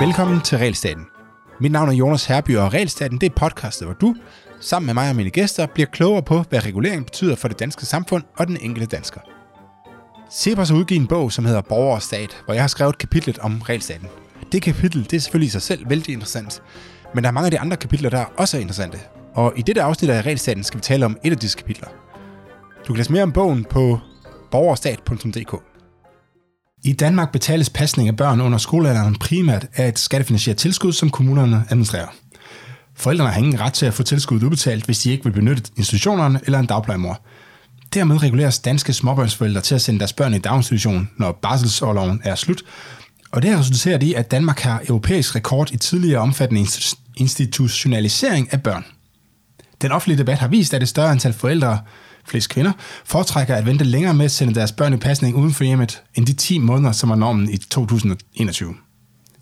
Velkommen til Realstaten. Mit navn er Jonas Herby, og Realstaten det er podcastet, hvor du, sammen med mig og mine gæster, bliver klogere på, hvad regulering betyder for det danske samfund og den enkelte dansker. Cepos har udgivet en bog, som hedder Borger og Stat, hvor jeg har skrevet kapitlet om Realstaten. Det kapitel det er selvfølgelig i sig selv vældig interessant, men der er mange af de andre kapitler, der også er interessante. Og i dette afsnit af Realstaten skal vi tale om et af disse kapitler. Du kan læse mere om bogen på borgerstat.dk. I Danmark betales pasning af børn under skolealderen primært af et skattefinansieret tilskud, som kommunerne administrerer. Forældrene har ingen ret til at få tilskuddet udbetalt, hvis de ikke vil benytte institutionerne eller en dagplejemor. Dermed reguleres danske småbørnsforældre til at sende deres børn i daginstitution, når barselsårloven er slut, og det har resulteret i, at Danmark har europæisk rekord i tidligere omfattende institutionalisering af børn. Den offentlige debat har vist, at et større antal forældre flest kvinder, foretrækker at vente længere med at sende deres børn i pasning uden for hjemmet, end de 10 måneder, som er normen i 2021.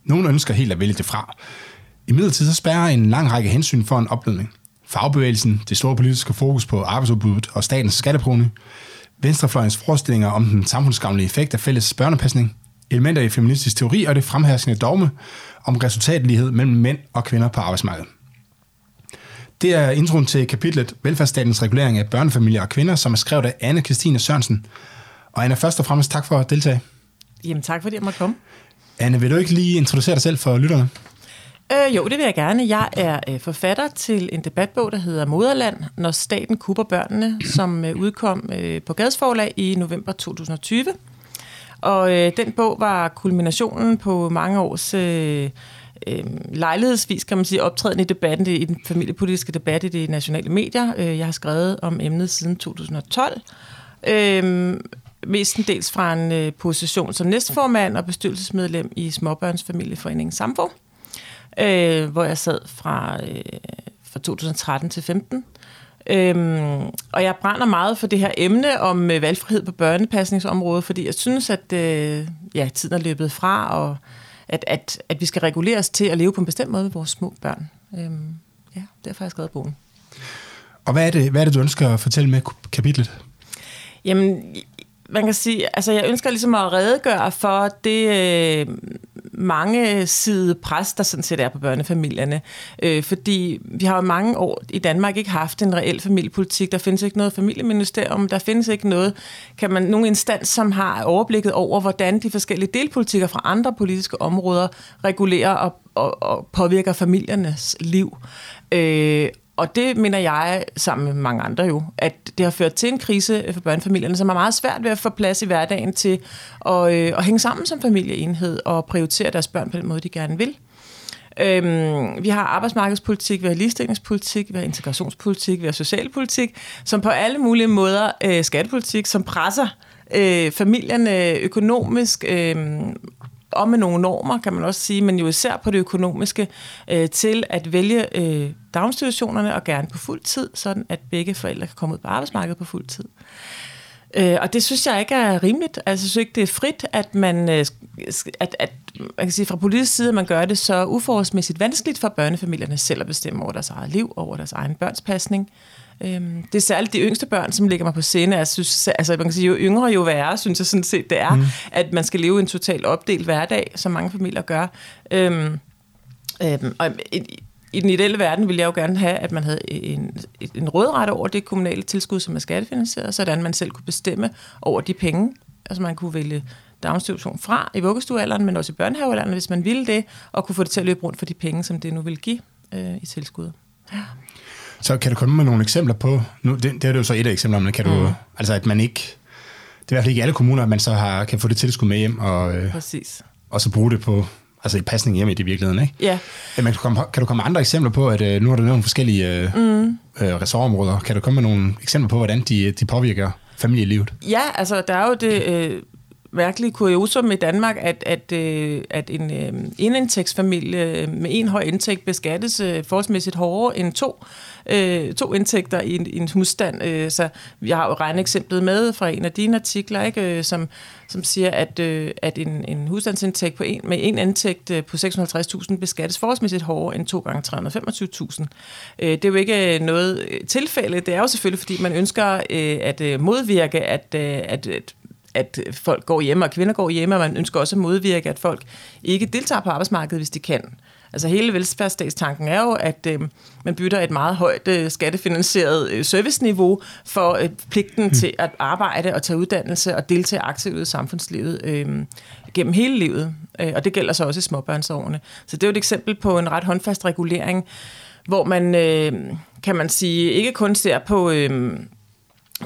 Nogle ønsker helt at vælge det fra. I midlertid så spærrer en lang række hensyn for en opblødning. Fagbevægelsen, det store politiske fokus på arbejdsudbuddet og statens skatteprovning, venstrefløjens forestillinger om den samfundsgavnlige effekt af fælles børnepasning, elementer i feministisk teori og det fremherskende dogme om resultatlighed mellem mænd og kvinder på arbejdsmarkedet. Det er introen til kapitlet Velfærdsstatens regulering af børnefamilier og kvinder, som er skrevet af Anne Christine Sørensen. Og Anne, først og fremmest tak for at deltage. Jamen tak, fordi jeg måtte komme. Anne, vil du ikke lige introducere dig selv for lytterne? Øh, jo, det vil jeg gerne. Jeg er øh, forfatter til en debatbog, der hedder Moderland, når staten kupper børnene, som øh, udkom øh, på Gadsforlag i november 2020. Og øh, den bog var kulminationen på mange års øh, øh, lejlighedsvis, kan man sige, optræden i debatten, i den familiepolitiske debat i de nationale medier. Øh, jeg har skrevet om emnet siden 2012. Øh, mestendels fra en øh, position som næstformand og bestyrelsesmedlem i Småbørnsfamilieforeningen Samfo, øh, hvor jeg sad fra, øh, fra 2013 til 15. Øhm, og jeg brænder meget for det her emne om øh, valgfrihed på børnepasningsområdet, fordi jeg synes, at øh, ja, tiden er løbet fra, og at, at, at vi skal reguleres til at leve på en bestemt måde med vores små børn. Øhm, ja, derfor har jeg skrevet bogen. Og hvad er, det, hvad er det, du ønsker at fortælle med kapitlet? Jamen, man kan sige, altså jeg ønsker ligesom at redegøre for det øh, mange side pres, der sådan set er på børnefamilierne. Øh, fordi vi har jo mange år i Danmark ikke haft en reel familiepolitik. Der findes ikke noget familieministerium, der findes ikke noget, kan man, nogen instans, som har overblikket over, hvordan de forskellige delpolitikker fra andre politiske områder regulerer og, og, og påvirker familiernes liv. Øh, og det mener jeg, sammen med mange andre jo, at det har ført til en krise for børnefamilierne, som er meget svært ved at få plads i hverdagen til at, øh, at hænge sammen som familieenhed og prioritere deres børn på den måde, de gerne vil. Øhm, vi har arbejdsmarkedspolitik, vi har ligestillingspolitik, vi har integrationspolitik, vi har socialpolitik, som på alle mulige måder, øh, skattepolitik, som presser øh, familierne økonomisk øh, og med nogle normer, kan man også sige, men jo især på det økonomiske, øh, til at vælge øh, daginstitutionerne og gerne på fuld tid, sådan at begge forældre kan komme ud på arbejdsmarkedet på fuld tid. Øh, og det synes jeg ikke er rimeligt. Altså, jeg synes ikke, det er frit, at man, øh, at, at man kan sige, fra politisk side, at man gør det så uforholdsmæssigt vanskeligt for børnefamilierne selv at bestemme over deres eget liv, over deres egen børnspasning. Øhm, det er særligt de yngste børn, som ligger mig på scene. Jeg synes, altså, man kan sige, jo yngre, jo værre, synes jeg sådan set, det er, mm. at man skal leve en totalt opdelt hverdag, som mange familier gør. Øhm, øhm, og i, i den ideelle verden ville jeg jo gerne have, at man havde en, en rådret over det kommunale tilskud, som er skattefinansieret, sådan man selv kunne bestemme over de penge. Altså man kunne vælge daginstitution fra i vuggestuealderen, men også i børnehavealderen, hvis man ville det, og kunne få det til at løbe rundt for de penge, som det nu vil give øh, i tilskud. Ja. Så kan du komme med nogle eksempler på, nu, det, det er jo så et af eksemplerne, kan du, mm. altså at man ikke, det er i hvert fald ikke alle kommuner, at man så har, kan få det tilskud med hjem, og, øh, Præcis. og så bruge det på altså i pasning hjemme i det virkeligheden, ikke? Ja. Men kan du komme, kan du komme med andre eksempler på, at øh, nu har du nævnt forskellige øh, mm. øh, ressortområder. Kan du komme med nogle eksempler på, hvordan de, de påvirker familielivet? Ja, altså der er jo det... Øh mærkelige kuriosum i Danmark, at, at, øh, at en øh, indindtægtsfamilie øh, med en høj indtægt beskattes øh, forholdsmæssigt hårdere end to, øh, to indtægter i en, i en husstand. Øh, så jeg har jo regneeksemplet med fra en af dine artikler, ikke, øh, som, som siger, at, øh, at en, en husstandsindtægt på en, med en indtægt øh, på 650.000 beskattes forholdsmæssigt hårdere end to gange 325.000. Øh, det er jo ikke øh, noget tilfælde. Det er jo selvfølgelig, fordi man ønsker øh, at øh, modvirke, at, øh, at, at at folk går hjemme, og kvinder går hjemme, og man ønsker også at modvirke, at folk ikke deltager på arbejdsmarkedet, hvis de kan. Altså hele velfærdsstatstanken er jo, at øh, man bytter et meget højt øh, skattefinansieret øh, serviceniveau for øh, pligten mm. til at arbejde og tage uddannelse og deltage aktivt i samfundslivet øh, gennem hele livet. Øh, og det gælder så også i småbørnsårene. Så det er jo et eksempel på en ret håndfast regulering, hvor man, øh, kan man sige, ikke kun ser på... Øh,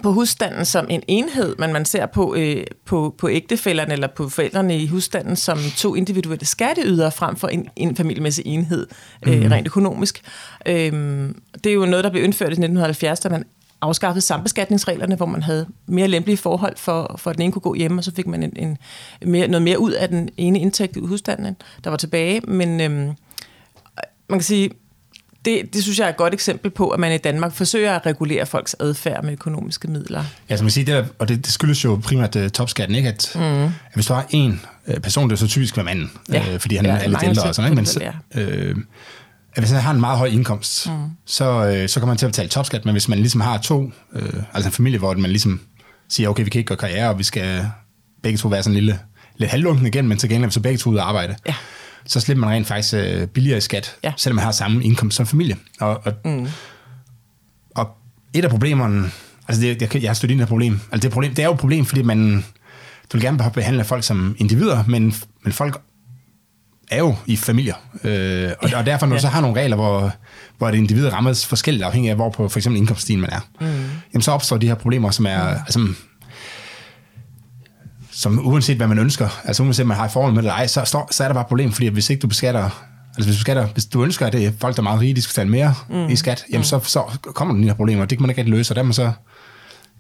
på husstanden som en enhed, men man ser på, øh, på, på ægtefælderne eller på forældrene i husstanden som to individuelle skatteydere frem for en, en familiemæssig enhed, øh, mm. rent økonomisk. Øh, det er jo noget, der blev indført i 1970, da man afskaffede sambeskatningsreglerne, hvor man havde mere lempelige forhold for, for at den ene kunne gå hjem, og så fik man en, en mere, noget mere ud af den ene indtægt i husstanden, der var tilbage. Men øh, man kan sige, det, det synes jeg er et godt eksempel på, at man i Danmark forsøger at regulere folks adfærd med økonomiske midler. Ja, som man siger, det, og det, det skyldes jo primært uh, topskatten, ikke? At, mm. at hvis du har en uh, person, det er så typisk være manden, ja. uh, fordi han ja, er lidt ældre og sådan, ikke? Men uh, at hvis han har en meget høj indkomst, mm. så, uh, så kommer man til at betale topskat, men hvis man ligesom har to, uh, altså en familie, hvor man ligesom siger, okay, vi kan ikke gøre karriere, og vi skal begge to være sådan en lille, lidt halvlunken igen, men til gengæld så begge to ud at arbejde. Ja så slipper man rent faktisk øh, billigere i skat, ja. selvom man har samme indkomst som familie. Og, og, mm. og et af problemerne, altså det, jeg, jeg har stødt ind af problem, altså det, problem, det er jo et problem, fordi man, du vil gerne behandle folk som individer, men, men folk er jo i familier. Øh, og, og derfor, når du så har nogle regler, hvor, hvor et individ rammes forskelligt afhængig af, hvor på for eksempel indkomststigen man er, mm. jamen så opstår de her problemer, som er, mm. altså, som uanset hvad man ønsker, altså uanset man har et forhold med det, ej, så, så er der bare et problem, fordi hvis ikke du beskatter, altså hvis du, beskatter, hvis du ønsker, at det er folk, der er meget rige, de skal betale mere mm. i skat, jamen mm. så, så kommer der de her problemer, det kan man ikke rigtig løse, og der man så,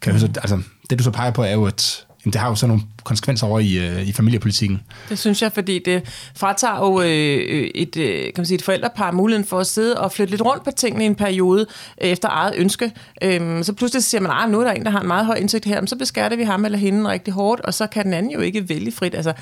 kan mm. så, altså det du så peger på er jo, at jamen, det har jo så nogle konsekvenser over i, øh, i familiepolitikken. Det synes jeg, fordi det fratager jo øh, et, øh, kan man sige, et forældrepar muligheden for at sidde og flytte lidt rundt på tingene i en periode øh, efter eget ønske. Øh, så pludselig siger man, at ah, nu er der en, der har en meget høj indtægt her, men så beskatter vi ham eller hende rigtig hårdt, og så kan den anden jo ikke vælge frit. Altså,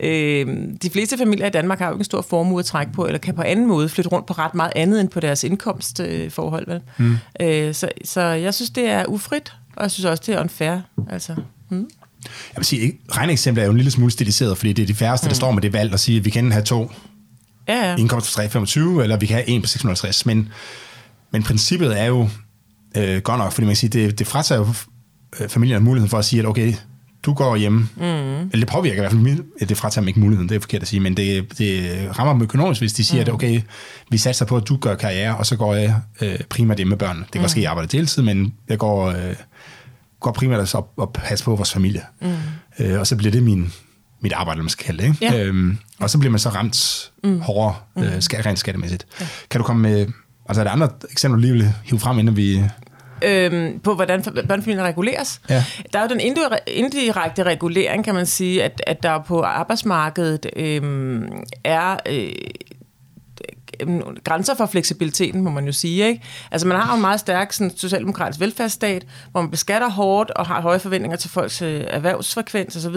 øh, de fleste familier i Danmark har jo ikke en stor formue at trække på, eller kan på anden måde flytte rundt på ret meget andet end på deres indkomstforhold. Øh, mm. øh, så, så jeg synes, det er ufrit, og jeg synes også, det er unfair. Altså, mm. Jeg vil sige, regneeksemplet er jo en lille smule stiliseret, fordi det er de færreste, mm. der står med det valg og siger, at vi kan have to ja, ja. indkomst på 325, eller vi kan have en på 650. Men, men princippet er jo øh, godt nok, fordi man kan sige, det, det fratager jo øh, familien muligheden for at sige, at okay, du går hjemme. Mm. Eller det påvirker i hvert fald, det fratager dem ikke muligheden, det er forkert at sige, men det, det rammer dem økonomisk, hvis de siger, mm. at okay, vi satser på, at du gør karriere, og så går jeg øh, primært hjemme med børnene. Det kan mm. også ske, at jeg arbejder deltid, men jeg går... Øh, går primært altså op og passe på vores familie. Mm. Øh, og så bliver det min, mit arbejde, man skal kalde det. Ikke? Ja. Øhm, og så bliver man så ramt mm. hårdere, øh, mm. skat, rent skattemæssigt. Ja. Kan du komme med, altså er der andre eksempler, du lige vil hive frem, inden vi... Øhm, på hvordan børnefamilier reguleres. Ja. Der er jo den indirekte regulering, kan man sige, at, at der på arbejdsmarkedet øhm, er øh, grænser for fleksibiliteten, må man jo sige. Ikke? Altså man har jo en meget stærk sådan, socialdemokratisk velfærdsstat, hvor man beskatter hårdt og har høje forventninger til folks øh, erhvervsfrekvens osv.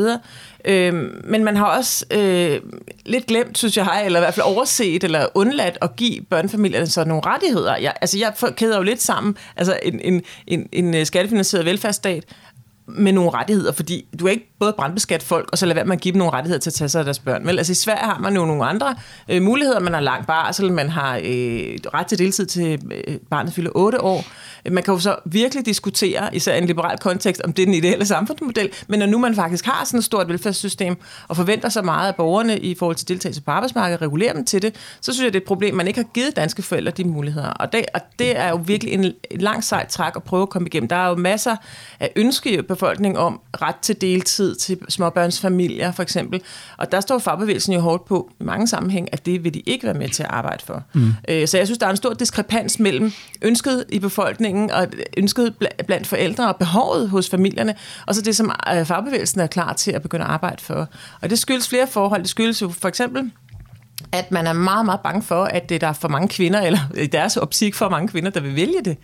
Øh, men man har også øh, lidt glemt, synes jeg, eller i hvert fald overset eller undladt at give børnefamilierne så nogle rettigheder. Jeg, altså jeg kæder jo lidt sammen, altså en, en, en, en øh, skattefinansieret velfærdsstat med nogle rettigheder, fordi du er ikke både brandbeskat folk, og så lade være med at give dem nogle rettigheder til at tage sig af deres børn. Vel? Altså i Sverige har man jo nogle andre øh, muligheder. Man har lang barsel, altså, man har øh, ret til deltid til øh, barnet fylder 8 år. Man kan jo så virkelig diskutere, især i en liberal kontekst, om det er den ideelle samfundsmodel, men når nu man faktisk har sådan et stort velfærdssystem, og forventer så meget af borgerne i forhold til deltagelse på arbejdsmarkedet, regulerer dem til det, så synes jeg, det er et problem, man ikke har givet danske forældre de muligheder. Og det, og det er jo virkelig en, en lang sejt træk at prøve at komme igennem. Der er jo masser af ønske i befolkningen om ret til deltid til småbørnsfamilier, for eksempel. Og der står fagbevægelsen jo hårdt på i mange sammenhæng, at det vil de ikke være med til at arbejde for. Mm. Øh, så jeg synes, der er en stor diskrepans mellem ønsket i befolkningen befolkningen og ønsket blandt forældre og behovet hos familierne, og så det, som øh, fagbevægelsen er klar til at begynde at arbejde for. Og det skyldes flere forhold. Det skyldes jo for eksempel at man er meget, meget bange for, at der er for mange kvinder, eller i deres optik for mange kvinder, der vil vælge det.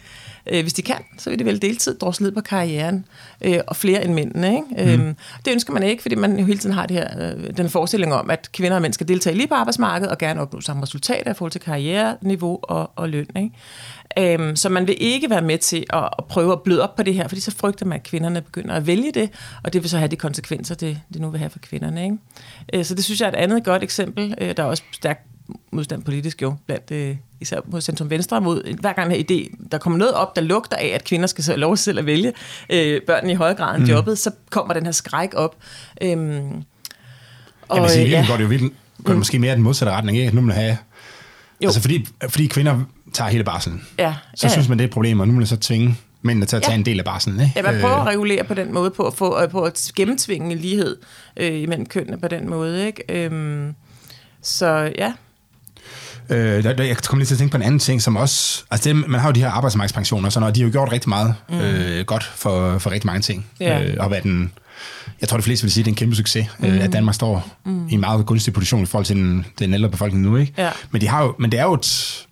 Øh, hvis de kan, så vil de vel deltid drosle ned på karrieren, øh, og flere end mændene. Ikke? Mm. det ønsker man ikke, fordi man jo hele tiden har det her, den forestilling om, at kvinder og mænd skal deltage lige på arbejdsmarkedet, og gerne opnå samme resultater i forhold til karriereniveau og, og løn. Ikke? Øhm, så man vil ikke være med til at, at prøve at bløde op på det her, fordi så frygter man, at kvinderne begynder at vælge det, og det vil så have de konsekvenser, det, det nu vil have for kvinderne. Ikke? Øh, så det synes jeg er et andet godt eksempel. Øh, der er også stærkt modstand politisk jo, blandt øh, især mod Centrum Venstre, mod hver gang en idé, der kommer noget op, der lugter af, at kvinder skal så lov selv at vælge øh, børnene i højere grad end mm. jobbet, så kommer den her skræk op. Øhm, og, vil sige, ja. går det jo virkelig, går det mm. måske mere den modsatte retning, ikke? Nu må have, jo. altså fordi, fordi kvinder tager hele barselen, ja. så ja. synes man, det er et problem, og nu må man så tvinge mændene til at tage ja. en del af barselen. Ikke? Ja, man prøver at regulere på den måde, på at, få, på at gennemtvinge lighed øh, imellem kønnene på den måde. Ikke? Øhm, så ja. Øh, der, der, jeg kom lige til at tænke på en anden ting, som også... Altså, det, man har jo de her arbejdsmarkedspensioner, så og de har jo gjort rigtig meget mm. øh, godt for, for rigtig mange ting. Ja. Øh, og hvad den... Jeg tror, de fleste vil sige, at det er en kæmpe succes, mm. øh, at Danmark står mm. i en meget gunstig position i forhold til den, den ældre befolkning nu. Ikke? Ja. Men, de har jo, men det er jo et...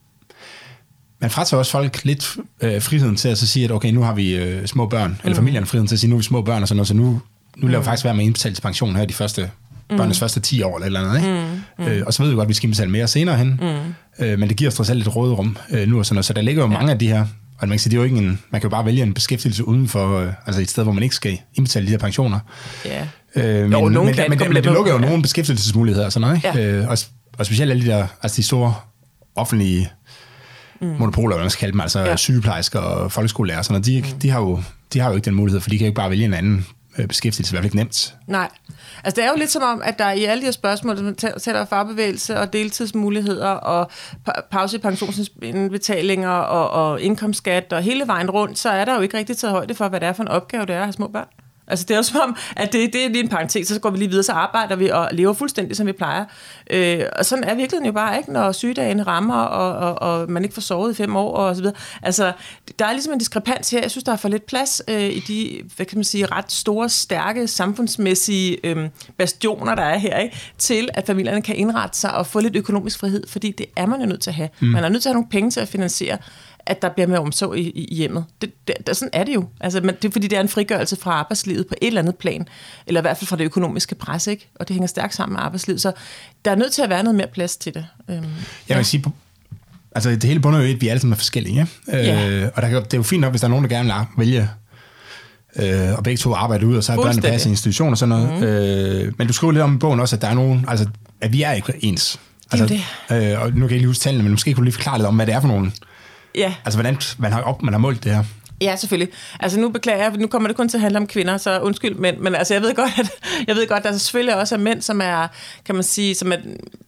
Man fratager også folk lidt øh, friheden til at så sige, at okay, nu har vi øh, små børn, mm. eller familien friheden til at sige, nu har vi små børn og sådan noget, så nu, nu laver vi mm. faktisk være med indbetalt pension her de første mm. børnenes første 10 år eller eller andet. Ikke? Mm. Mm. Øh, og så ved vi godt, at vi skal indbetale mere senere hen. Mm. Øh, men det giver os trods alt lidt råderum øh, nu og sådan noget. Så der ligger jo ja. mange af de her, og man kan sige, det er jo ikke en, man kan jo bare vælge en beskæftigelse uden for, øh, altså et sted, hvor man ikke skal indbetale de her pensioner. Ja. Øh, men, jo, men, men, men, men det lukker jo ja. nogle beskæftigelsesmuligheder og sådan noget. Ikke? Ja. Øh, og, og specielt alle de der, altså de store offentlige mm. monopoler, hvad man skal kalde dem, altså ja. sygeplejersker og folkeskolelærer og sådan noget, de, mm. de, har jo, de har jo ikke den mulighed, for de kan jo ikke bare vælge en anden Øh, beskæftigelse, i hvert fald ikke nemt. Nej. Altså det er jo lidt som om, at der i alle de her spørgsmål, som tæller fagbevægelse og deltidsmuligheder og pa- pause i pensionsindbetalinger og, og indkomstskat og hele vejen rundt, så er der jo ikke rigtig taget højde for, hvad det er for en opgave, det er at have små børn. Altså det er jo som om, at det, det er lige en parentes, så går vi lige videre, så arbejder vi og lever fuldstændig, som vi plejer. Øh, og sådan er virkeligheden jo bare ikke, når sygedagene rammer, og, og, og man ikke får sovet i fem år, og så videre. Altså, der er ligesom en diskrepans her. Jeg synes, der er for lidt plads øh, i de, hvad kan man sige, ret store, stærke, samfundsmæssige øh, bastioner, der er her, ikke? til at familierne kan indrette sig og få lidt økonomisk frihed, fordi det er man jo nødt til at have. Mm. Man er nødt til at have nogle penge til at finansiere at der bliver mere omsorg i, i hjemmet. Det, det, sådan er det jo. Altså, men det er fordi, det er en frigørelse fra arbejdslivet på et eller andet plan, eller i hvert fald fra det økonomiske pres, ikke? og det hænger stærkt sammen med arbejdslivet. Så der er nødt til at være noget mere plads til det. Øhm, jeg vil ja. sige, altså det hele bunder jo i, at vi alle sammen er forskellige. Ikke? Ja. Øh, og der, det er jo fint nok, hvis der er nogen, der gerne vil vælge øh, og begge to arbejder ud, og så er børnene passe i institution og sådan noget. Mm. Øh, men du skriver lidt om i bogen også, at der er nogen, altså, at vi er ikke ens. Det altså, det. Øh, og nu kan jeg ikke lige huske tallene, men måske kunne du lige forklare lidt om, hvad det er for nogle Ja. Altså, hvordan man har, op, man har målt det her? Ja, selvfølgelig. Altså nu beklager jeg, nu kommer det kun til at handle om kvinder, så undskyld, men, men altså jeg ved godt, at jeg ved godt, at der selvfølgelig også er mænd, som er, kan man sige, som er,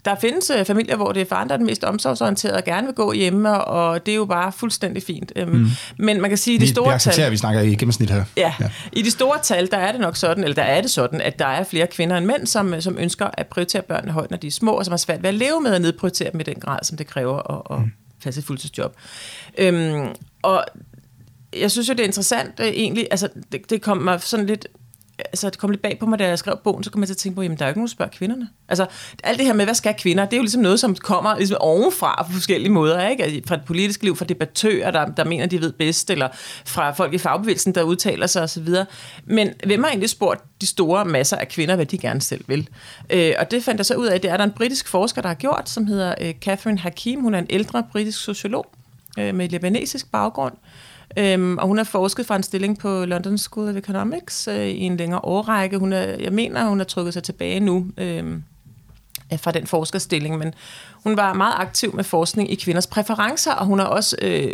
der findes øh, familier, hvor det er faren, der er den mest omsorgsorienterede og gerne vil gå hjemme, og det er jo bare fuldstændig fint. Mm. Men man kan sige, at de store vi, tal... vi snakker i gennemsnit her. Ja, ja, i de store tal, der er det nok sådan, eller der er det sådan, at der er flere kvinder end mænd, som, som ønsker at prioritere børnene højt, når de er små, og som har svært ved at leve med at nedprioritere dem i den grad, som det kræver at, at mm passe et fuldtidsjob. Øhm, og jeg synes jo, det er interessant øh, egentlig, altså det, det kom mig sådan lidt, altså det kom lidt bag på mig, da jeg skrev bogen, så kom jeg til at tænke på, jamen der er jo ikke nogen, der spørger kvinderne. Altså alt det her med, hvad skal kvinder, det er jo ligesom noget, som kommer ligesom ovenfra på forskellige måder, ikke? Altså, fra det politiske liv, fra debattører, der, der mener, de ved bedst, eller fra folk i fagbevægelsen, der udtaler sig osv. Men hvem har egentlig spurgt de store masser af kvinder, hvad de gerne selv vil? Øh, og det fandt jeg så ud af, det er der en britisk forsker, der har gjort, som hedder øh, Catherine Hakim. Hun er en ældre britisk sociolog øh, med libanesisk baggrund. Øhm, og hun har forsket fra en stilling på London School of Economics øh, i en længere årrække. Hun er, jeg mener, hun har trykket sig tilbage nu øh, fra den forskerstilling, men hun var meget aktiv med forskning i kvinders præferencer, og hun har også øh,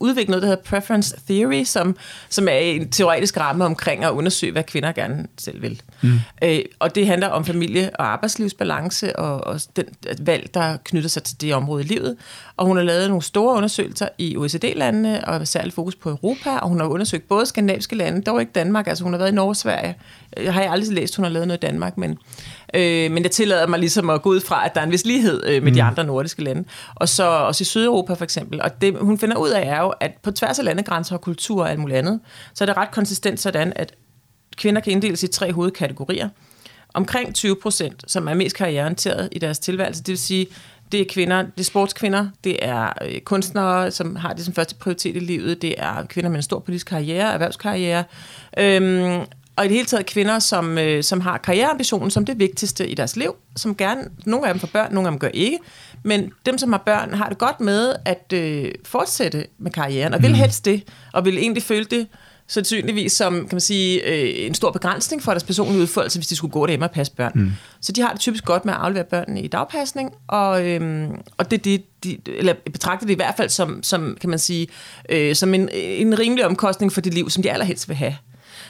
udviklet noget, der hedder preference theory, som, som er en teoretisk ramme omkring at undersøge, hvad kvinder gerne selv vil. Mm. Øh, og det handler om familie- og arbejdslivsbalance og, og den valg, der knytter sig til det område i livet. Og hun har lavet nogle store undersøgelser i OECD-landene, og særligt fokus på Europa, og hun har undersøgt både skandinaviske lande, dog ikke Danmark, altså hun har været i Norge og Sverige. Jeg har aldrig læst, hun har lavet noget i Danmark, men, øh, men jeg tillader mig ligesom at gå ud fra, at der er en vis lighed øh, med mm. de andre nordiske lande. Og så også i Sydeuropa for eksempel. Og det, hun finder ud af er jo, at på tværs af landegrænser og kultur og alt muligt andet, så er det ret konsistent sådan, at kvinder kan inddeles i tre hovedkategorier. Omkring 20 procent, som er mest karriereorienteret i deres tilværelse, det vil sige, det er kvinder, det er sportskvinder, det er øh, kunstnere, som har det som første prioritet i livet, det er kvinder med en stor politisk karriere, erhvervskarriere, øhm, og i det hele taget kvinder, som, øh, som har karriereambitionen som det vigtigste i deres liv, som gerne, nogle af dem får børn, nogle af dem gør ikke, men dem, som har børn, har det godt med at øh, fortsætte med karrieren, og vil helst det, og vil egentlig føle det sandsynligvis som kan man sige, øh, en stor begrænsning for deres personlige udfoldelse, hvis de skulle gå derhjemme og passe børn. Mm. Så de har det typisk godt med at aflevere børnene i dagpasning, og, øh, og det, de, de, eller betragter det i hvert fald som, som kan man sige, øh, som en, en rimelig omkostning for det liv, som de allerhelst vil have.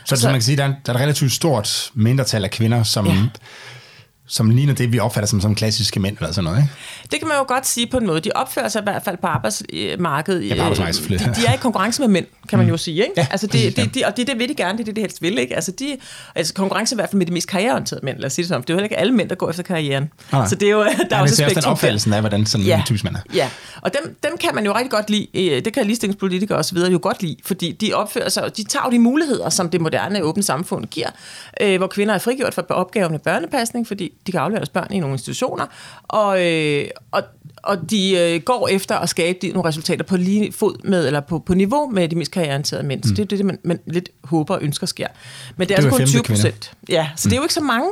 Så, så man kan sige, der er, der er et relativt stort mindretal af kvinder, som, ja som ligner det, vi opfatter som, som klassiske mænd eller sådan noget, ikke? Det kan man jo godt sige på en måde. De opfører sig i hvert fald på arbejdsmarkedet. Ja, på arbejdsmarkedet. De, de er i konkurrence med mænd, kan man mm. jo sige, ikke? Ja, altså det, præcis, det, de, og det, det vil de gerne, det er det, de helst vil, ikke? Altså, de, altså konkurrence i hvert fald med de mest karriereorienterede mænd, lad os sige det sådan. Det er jo heller ikke alle mænd, der går efter karrieren. Nej. Så det er jo, der ja, er også den opfattelsen af, hvordan sådan ja. en typisk mand er. Ja, og dem, dem kan man jo rigtig godt lide, øh, det kan ligestillingspolitikere osv. jo godt lide, fordi de opfører sig, de tager de muligheder, som det moderne åbne samfund giver, øh, hvor kvinder er frigjort for opgaven med børnepasning, fordi de kan aflevere deres børn i nogle institutioner, og, øh, og, og de øh, går efter at skabe de, nogle resultater på lige fod med, eller på, på niveau med de mest karriereorienterede mænd. Mm. Så det er det, man, man lidt håber og ønsker sker. Men det er, det er altså kun 20 procent. Ja, så mm. det er jo ikke så mange.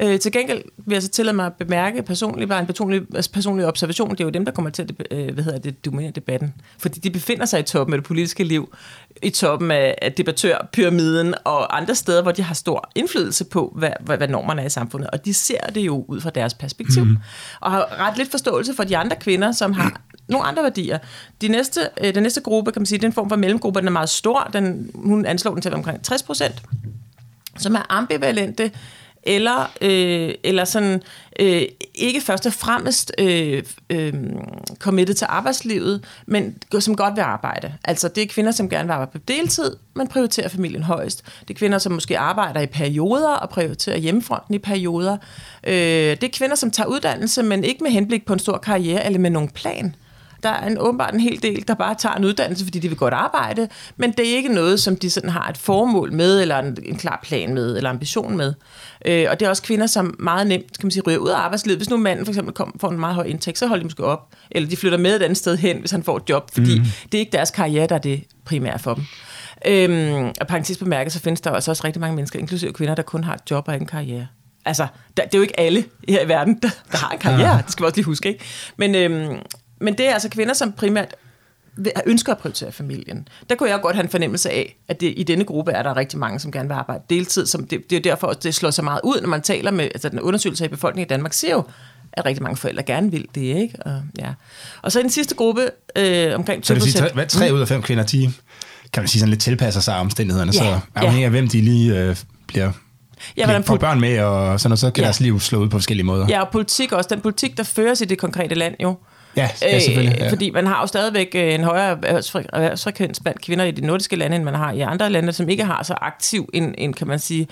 Øh, til gengæld vil jeg så tillade mig at bemærke personligt, bare en personlig, altså personlig observation, det er jo dem, der kommer til at øh, hvad hedder det, dominere debatten. Fordi de befinder sig i toppen af det politiske liv, i toppen af, af debattørpyramiden og andre steder, hvor de har stor indflydelse på, hvad, hvad, hvad normerne er i samfundet. Og de ser det jo ud fra deres perspektiv. Mm. Og har ret lidt forståelse for de andre kvinder, som har nogle andre værdier. De næste, øh, den næste gruppe, kan man sige, den form for mellemgruppe, den er meget stor. Den, hun anslår den til omkring 60 procent, som er ambivalente, eller, øh, eller sådan øh, ikke først og fremmest øh, øh, committed til arbejdslivet, men som godt vil arbejde. Altså det er kvinder, som gerne vil arbejde på deltid, men prioriterer familien højst. Det er kvinder, som måske arbejder i perioder og prioriterer hjemmefronten i perioder. Øh, det er kvinder, som tager uddannelse, men ikke med henblik på en stor karriere eller med nogen plan. Der er en, åbenbart en hel del, der bare tager en uddannelse, fordi de vil godt arbejde, men det er ikke noget, som de sådan har et formål med, eller en, en klar plan med, eller ambition med. Øh, og det er også kvinder, som meget nemt kan man sige, ryger ud af arbejdslivet. Hvis nu manden for eksempel kom, får en meget høj indtægt, så holder de måske op, eller de flytter med et andet sted hen, hvis han får et job, fordi mm. det er ikke deres karriere, der er det primære for dem. Øhm, og parentes bemærket, så findes der også, også rigtig mange mennesker, inklusive kvinder, der kun har et job og ikke en karriere. Altså, der, det er jo ikke alle her i verden, der, der har en karriere, ja. det skal vi også lige huske, ikke? Men, øhm, men det er altså kvinder, som primært ønsker at prioritere familien. Der kunne jeg godt have en fornemmelse af, at det, i denne gruppe er der rigtig mange, som gerne vil arbejde deltid. Som det, det er derfor, at det slår så meget ud, når man taler med altså den undersøgelse af befolkningen i Danmark, siger jo, at rigtig mange forældre gerne vil det. Ikke? Og, ja. og så i den sidste gruppe, øh, omkring 20%. Så det vil sige, at tre ud af fem kvinder, de kan man sige, sådan lidt tilpasser sig af omstændighederne, ja, så afhængig ja. af hvem de lige øh, bliver Ja, hvordan får børn med, og sådan noget, så kan ja. deres liv slå ud på forskellige måder. Ja, og politik også. Den politik, der føres i det konkrete land jo, Ja, ja selvfølgelig. Ja. Fordi man har jo stadigvæk øh, en højere erhvervsfrekvens blandt kvinder i de nordiske lande, end man har i andre lande, som ikke har så aktiv en, en kan man sige,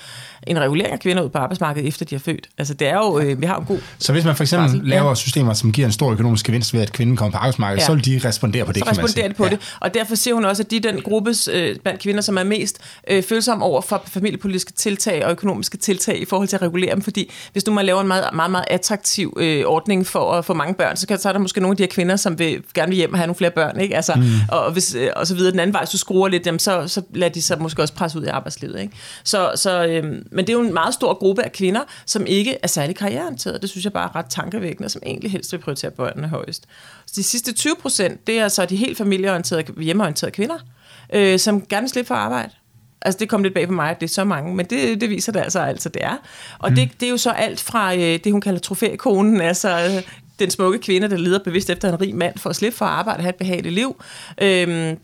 en regulering af kvinder ud på arbejdsmarkedet, efter de har født. Altså det er jo, øh, vi har en god... Så hvis man for eksempel barsel, laver ja. systemer, som giver en stor økonomisk gevinst ved, at kvinden kommer på arbejdsmarkedet, ja. så vil de respondere på det, så kan responderer de på ja. det. Og derfor siger hun også, at de den gruppes øh, blandt kvinder, som er mest øh, følsomme over for familiepolitiske tiltag og økonomiske tiltag i forhold til at regulere dem. Fordi hvis du man laver en meget, meget, meget attraktiv øh, ordning for at få mange børn, så, kan, så er der måske nogle af de her kvinder, som vil gerne vil hjem og have nogle flere børn, ikke? Altså, mm. og, hvis, øh, og så videre. Den anden vej, du skruer lidt, jamen, så, så lader de sig måske også presse ud i arbejdslivet. Ikke? Så, så, øh, men det er jo en meget stor gruppe af kvinder, som ikke er særlig karriereorienterede. Det synes jeg bare er ret tankevækkende, som egentlig helst vil prioritere børnene højst. Så de sidste 20 procent, det er så de helt familieorienterede, hjemmeorienterede kvinder, øh, som gerne vil slippe for arbejde. Altså, det kom lidt bag på mig, at det er så mange, men det, det viser det altså, altså det er. Og mm. det, det er jo så alt fra øh, det, hun kalder trofækonen, altså den smukke kvinde, der leder bevidst efter en rig mand for at slippe for at arbejde og have et behageligt liv. Øhm,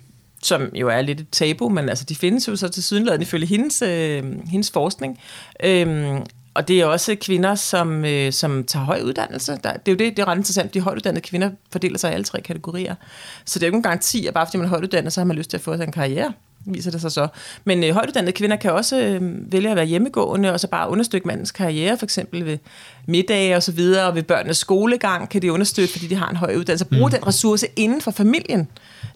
som jo er lidt et tabu, men altså, de findes jo så til sydenladen ifølge hendes, øh, hendes forskning. Øhm, og det er også kvinder, som, øh, som tager høj uddannelse. Der, det er jo det, det er ret interessant. De højtuddannede kvinder fordeler sig i alle tre kategorier. Så det er jo ikke en garanti, at bare fordi man er højtuddannet, så har man lyst til at få sig en karriere viser det sig så. Men øh, højtuddannede kvinder kan også øh, vælge at være hjemmegående, og så bare understøtte mandens karriere, for eksempel ved middage og så videre, og ved børnenes skolegang kan de understøtte, fordi de har en høj uddannelse. Bruge mm. den ressource inden for familien.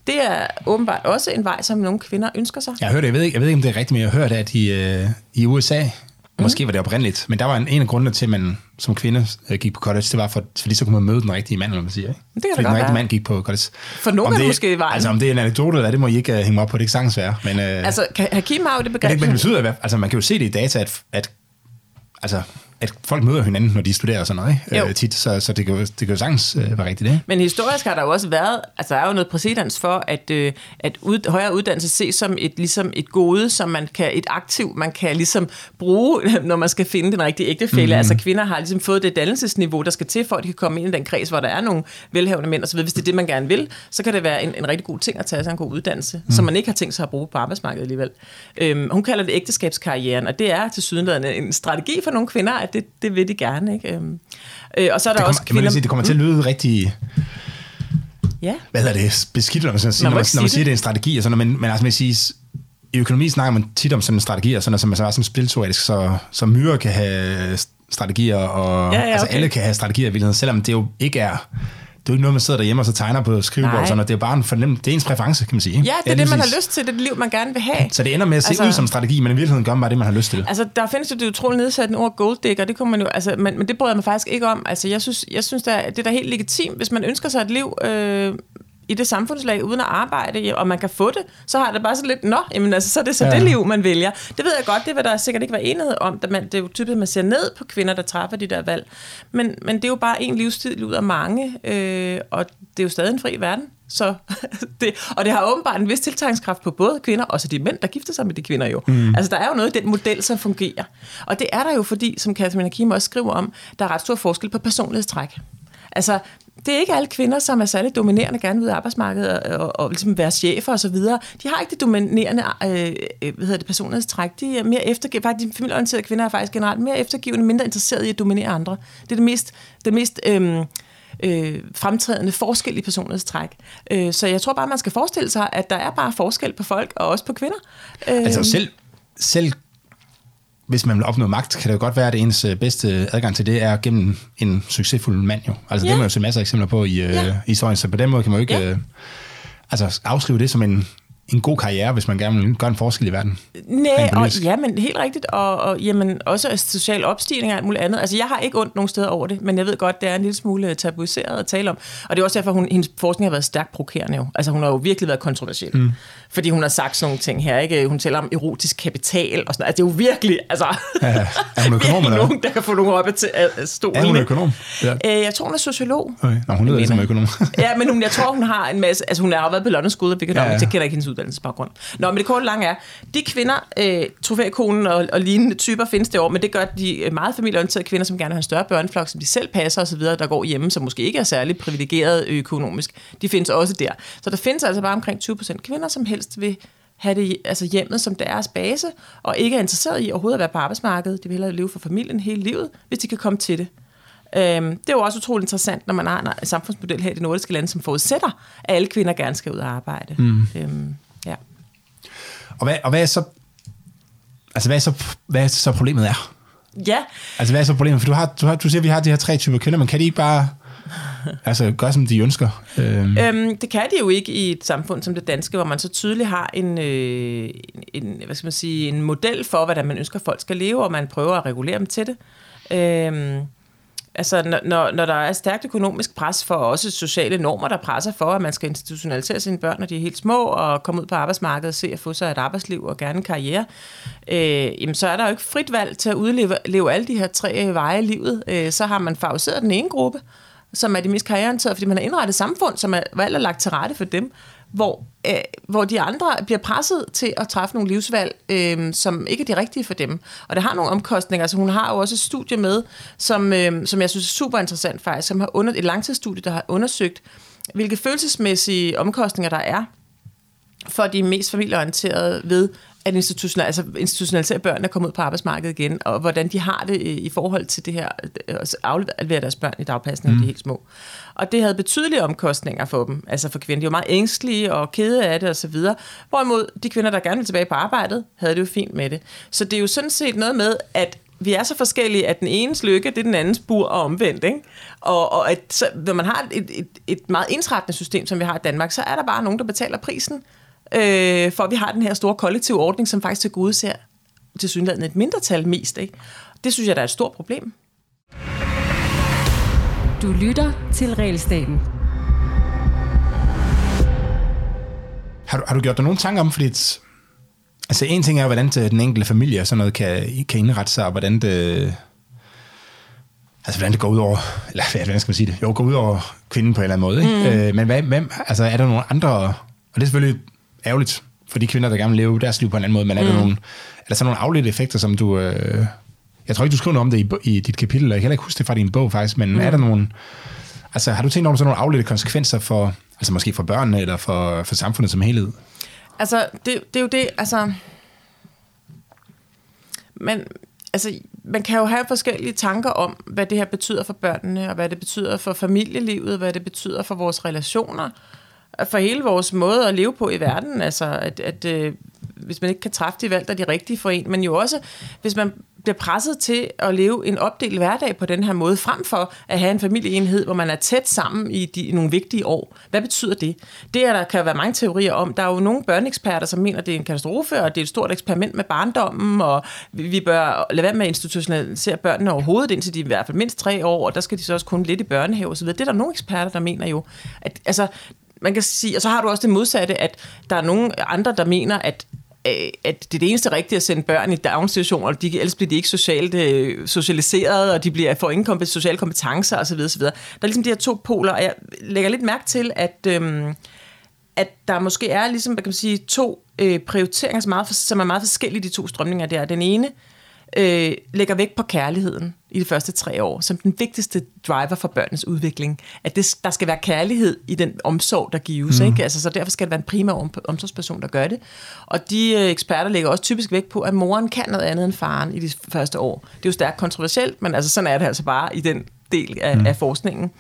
Det er åbenbart også en vej, som nogle kvinder ønsker sig. Jeg, hørte, jeg, ved ikke, jeg ved ikke, om det er rigtigt, men jeg har hørt, at i, øh, i USA, Mm. Måske var det oprindeligt, men der var en, en af grundene til, at man som kvinde øh, gik på college, det var, for, fordi så kunne man møde den rigtige mand, eller man siger. Ikke? Det kan fordi da den rigtige mand gik på college. For nogen det det måske vejen. Altså, om det er en anekdote, eller det må I ikke uh, hænge mig op på, det kan sagtens være. Men, uh, Altså, Hakim har jo det men, begreb. det, men det betyder, at altså, man kan jo se det i data, at, at, altså, at folk møder hinanden, når de studerer og sådan noget, ikke? Øh, tit, så, så det, kan, jo- det kan jo sagtens uh, være rigtigt, ikke? Men historisk har der jo også været, altså der er jo noget præcedens for, at, øh, at ud, højere uddannelse ses som et, ligesom et gode, som man kan, et aktiv, man kan ligesom bruge, når man skal finde den rigtige ægtefælle. Mm-hmm. Altså kvinder har ligesom fået det dannelsesniveau, der skal til, for at de kan komme ind i den kreds, hvor der er nogle velhavende mænd osv. Hvis det er det, man gerne vil, så kan det være en, en rigtig god ting at tage sig en god uddannelse, mm. som man ikke har tænkt sig at bruge på arbejdsmarkedet alligevel. Øhm, hun kalder det ægteskabskarrieren, og det er til sydenladende en strategi for nogle kvinder, at det, det vil de gerne. Ikke? Øhm, øh, og så er der Det også kommer, man lige sige, det kommer til at lyde rigtig Ja. hvad hedder det, beskidt, når man, siger, Man når man, når man sige siger, det er en strategi, og sådan, men, men altså, man siger, i økonomi snakker man tit om sådan en strategi, og sådan, noget, som så er sådan spilteoretisk, så, så myrer kan have strategier, og Ja, ja, altså okay. alle kan have strategier i virkeligheden, selvom det jo ikke er, er jo ikke noget, man sidder derhjemme og så tegner på skrivebord, Nej. og sådan, noget. det er bare en fornem, det er ens præference, kan man sige. ikke? Ja, det er lige det, man har lyst til, det er det liv, man gerne vil have. Så det ender med at se Altså- altså, ud som strategi, men i virkeligheden gør man bare det, man har lyst til. Altså, der findes jo det utroligt nedsættende ord golddigger, det kunne man jo, altså, men, men det bryder jeg mig faktisk ikke om. Altså, jeg synes, jeg synes der, det er da helt legitimt, hvis man ønsker sig et liv øh, i det samfundslag uden at arbejde, og man kan få det, så har det bare så lidt, nå, jamen, altså, så er det så. Ja. det liv, man vælger. Det ved jeg godt, det vil der sikkert ikke være enighed om, da man, det er jo typisk, at man ser ned på kvinder, der træffer de der valg. Men, men det er jo bare en livsstil ud af mange, øh, og det er jo stadig en fri verden. Så det, og det har åbenbart en vis tiltrækningskraft på både kvinder og så de mænd, der gifter sig med de kvinder jo. Mm. Altså der er jo noget i den model, som fungerer. Og det er der jo, fordi, som Catherine Hakim også skriver om, der er ret stor forskel på personlighedstræk. Altså, det er ikke alle kvinder, som er særlig dominerende gerne af arbejdsmarkedet og, og, og ligesom være chefer osv. De har ikke det dominerende øh, øh, hvad hedder det, personlighedstræk. De er mere eftergivende. Faktisk, de familieorienterede kvinder er faktisk generelt mere eftergivende, mindre interesserede i at dominere andre. Det er det mest, det mest øh, øh, fremtrædende forskel i personlighedstræk. Øh, så jeg tror bare, man skal forestille sig, at der er bare forskel på folk, og også på kvinder. Øh, Altså selv, selv hvis man vil opnå magt, kan det jo godt være, at ens øh, bedste adgang til det er gennem en succesfuld mand jo. Altså Ja. det har man jo set masser af eksempler på i, øh, Ja. i historien, så på den måde kan man jo ikke Ja. øh, altså afskrive det som en, en god karriere, hvis man gerne vil gøre en forskel i verden. Nej, og, ja, men helt rigtigt, og, og jamen, også social opstigning og alt muligt andet. Altså, jeg har ikke ondt nogen steder over det, men jeg ved godt, det er en lille smule tabuiseret at tale om. Og det er også derfor, hun, hendes forskning har været stærkt provokerende jo. Altså, hun har jo virkelig været kontroversiel. Mm. Fordi hun har sagt sådan nogle ting her, ikke? Hun taler om erotisk kapital og sådan noget. Altså, det er jo virkelig, altså... Ja, er hun økonom, eller nogen, der kan få nogle op til uh, stolen. Er hun økonom? Ja. Øh, jeg tror, hun er sociolog. Okay. Nå, hun lyder ikke som økonom. ja, men hun, jeg tror, hun har en masse... Altså, hun har jo været på London School of Economics. Ja, Ja. Jeg kender ikke hendes uddannelsesbaggrund. Nå, men det korte lange er, de kvinder, øh, trofækonen og, og lignende typer findes det men det gør de øh, meget familieorienterede kvinder, som gerne vil have en større børneflok, som de selv passer osv., der går hjemme, som måske ikke er særlig privilegeret økonomisk. De findes også der. Så der findes altså bare omkring 20 procent kvinder, som helst vil have det, altså hjemmet som deres base, og ikke er interesseret i overhovedet at være på arbejdsmarkedet. De vil hellere leve for familien hele livet, hvis de kan komme til det. Øhm, det er jo også utroligt interessant, når man har en samfundsmodel her i de nordiske lande, som forudsætter, at alle kvinder gerne skal ud og arbejde. Mm. Øhm. Og hvad, og hvad er så altså hvad er så, hvad er så problemet er? ja, Altså hvad er så problemet? For du, har, du, har, du siger, at vi har de her tre typer kvinder, men kan de ikke bare altså, gøre, som de ønsker? Øhm, Øhm, det kan de jo ikke i et samfund som det danske, hvor man så tydeligt har en, øh, en, hvad skal man sige, en model for, hvordan man ønsker, folk skal leve, og man prøver at regulere dem til det. Øhm, altså, når- når, når der er stærkt økonomisk pres for også sociale normer, der presser for, at man skal institutionalisere sine børn, når de er helt små, og komme ud på arbejdsmarkedet og se at få sig et arbejdsliv og gerne en karriere, øh, jamen, så er der jo ikke frit valg til at udleve leve alle de her tre veje i livet. Øh, så har man favoriseret den ene gruppe, som er de mest karriereorienterede, fordi man har indrettet samfund, som er valgt og lagt til rette for dem, hvor, øh, hvor de andre bliver presset til at træffe nogle livsvalg, øh, som ikke er de rigtige for dem. Og det har nogle omkostninger. Altså, hun har jo også et studie med, som, øh, som jeg synes er super interessant faktisk, som har under, et langtidsstudie, der har undersøgt, hvilke følelsesmæssige omkostninger der er for de mest familieorienterede ved at institutionalisere, altså institutionalisere børn, der kommer ud på arbejdsmarkedet igen, og hvordan de har det i, i forhold til det her, øh, at aflevere deres børn i dagpasning, mm. de er helt små. Og det havde betydelige omkostninger for dem, altså for kvinder. De var meget ængstlige og kede af det og så videre. Hvorimod de kvinder, der gerne ville tilbage på arbejdet, havde det jo fint med det. Så det er jo sådan set noget med, at vi er så forskellige, at den enes lykke, det er den andens bur og omvendt. Ikke? Og, og at, så, når man har et, et, et meget ensrettende system, som vi har i Danmark, så er der bare nogen, der betaler prisen, øh, for at vi har den her store kollektive ordning, som faktisk til gode ser til synligheden et mindretal mest. Ikke? Det synes jeg, der er et stort problem. Du lytter til Realstaten. Har du, har du gjort dig nogle tanker om, fordi et, altså en ting er, hvordan den enkelte familie og sådan noget kan, kan indrette sig, og hvordan det, altså hvordan det går ud over, eller hvordan skal man sige det, jo, går ud over kvinden på en eller anden måde, ikke? Mm. Øh, men hvad, hvem, altså er der nogle andre, og det er selvfølgelig ærgerligt for de kvinder, der gerne vil leve deres liv på en anden måde, men er, mm. der, nogle, er der så nogle afledte effekter, som du, øh, jeg tror ikke, du skriver noget om det i, i dit kapitel, og jeg kan heller ikke huske det fra din bog faktisk, men mm. er der nogle, altså har du tænkt over sådan nogle afledte konsekvenser for, altså måske for børnene, eller for, for samfundet som helhed? Altså, det, det er jo det, altså... Men, altså, man kan jo have forskellige tanker om, hvad det her betyder for børnene, og hvad det betyder for familielivet, hvad det betyder for vores relationer, for hele vores måde at leve på i verden. Altså, at, at øh, hvis man ikke kan træffe de valg, der er de rigtige for en, men jo også, hvis man bliver presset til at leve en opdelt hverdag på den her måde, frem for at have en familieenhed, hvor man er tæt sammen i, de, i nogle vigtige år. Hvad betyder det? Det er der kan være mange teorier om. Der er jo nogle børneeksperter, som mener, at det er en katastrofe, og det er et stort eksperiment med barndommen, og vi bør lade være med at institutionalisere børnene overhovedet, indtil de er i hvert fald mindst tre år, og der skal de så også kun lidt i børnehave osv. Det er der nogle eksperter, der mener jo. At, altså, man kan sige, og så har du også det modsatte, at der er nogle andre, der mener, at øh, at det er det eneste rigtige at sende børn i daginstitutioner, de, ellers bliver de ikke socialt øh, socialiseret, og de bliver, får ingen komp- sociale kompetencer osv. osv. Der er ligesom de her to poler, og jeg lægger lidt mærke til, at, øhm, at der måske er ligesom, hvad kan man sige, to øh, prioriteringer, som er, meget, som er meget forskellige, de to strømninger der. Den ene øh, lægger vægt på kærligheden i de første tre år, som den vigtigste driver for børnenes udvikling. At det, der skal være kærlighed i den omsorg, der gives. Mm. Ikke? Altså, så derfor skal det være en primær om, omsorgsperson, der gør det. Og de øh, eksperter lægger også typisk vægt på, at moren kan noget andet end faren i de første år. Det er jo stærkt kontroversielt, men altså, sådan er det altså bare i den del af, mm. af forskningen.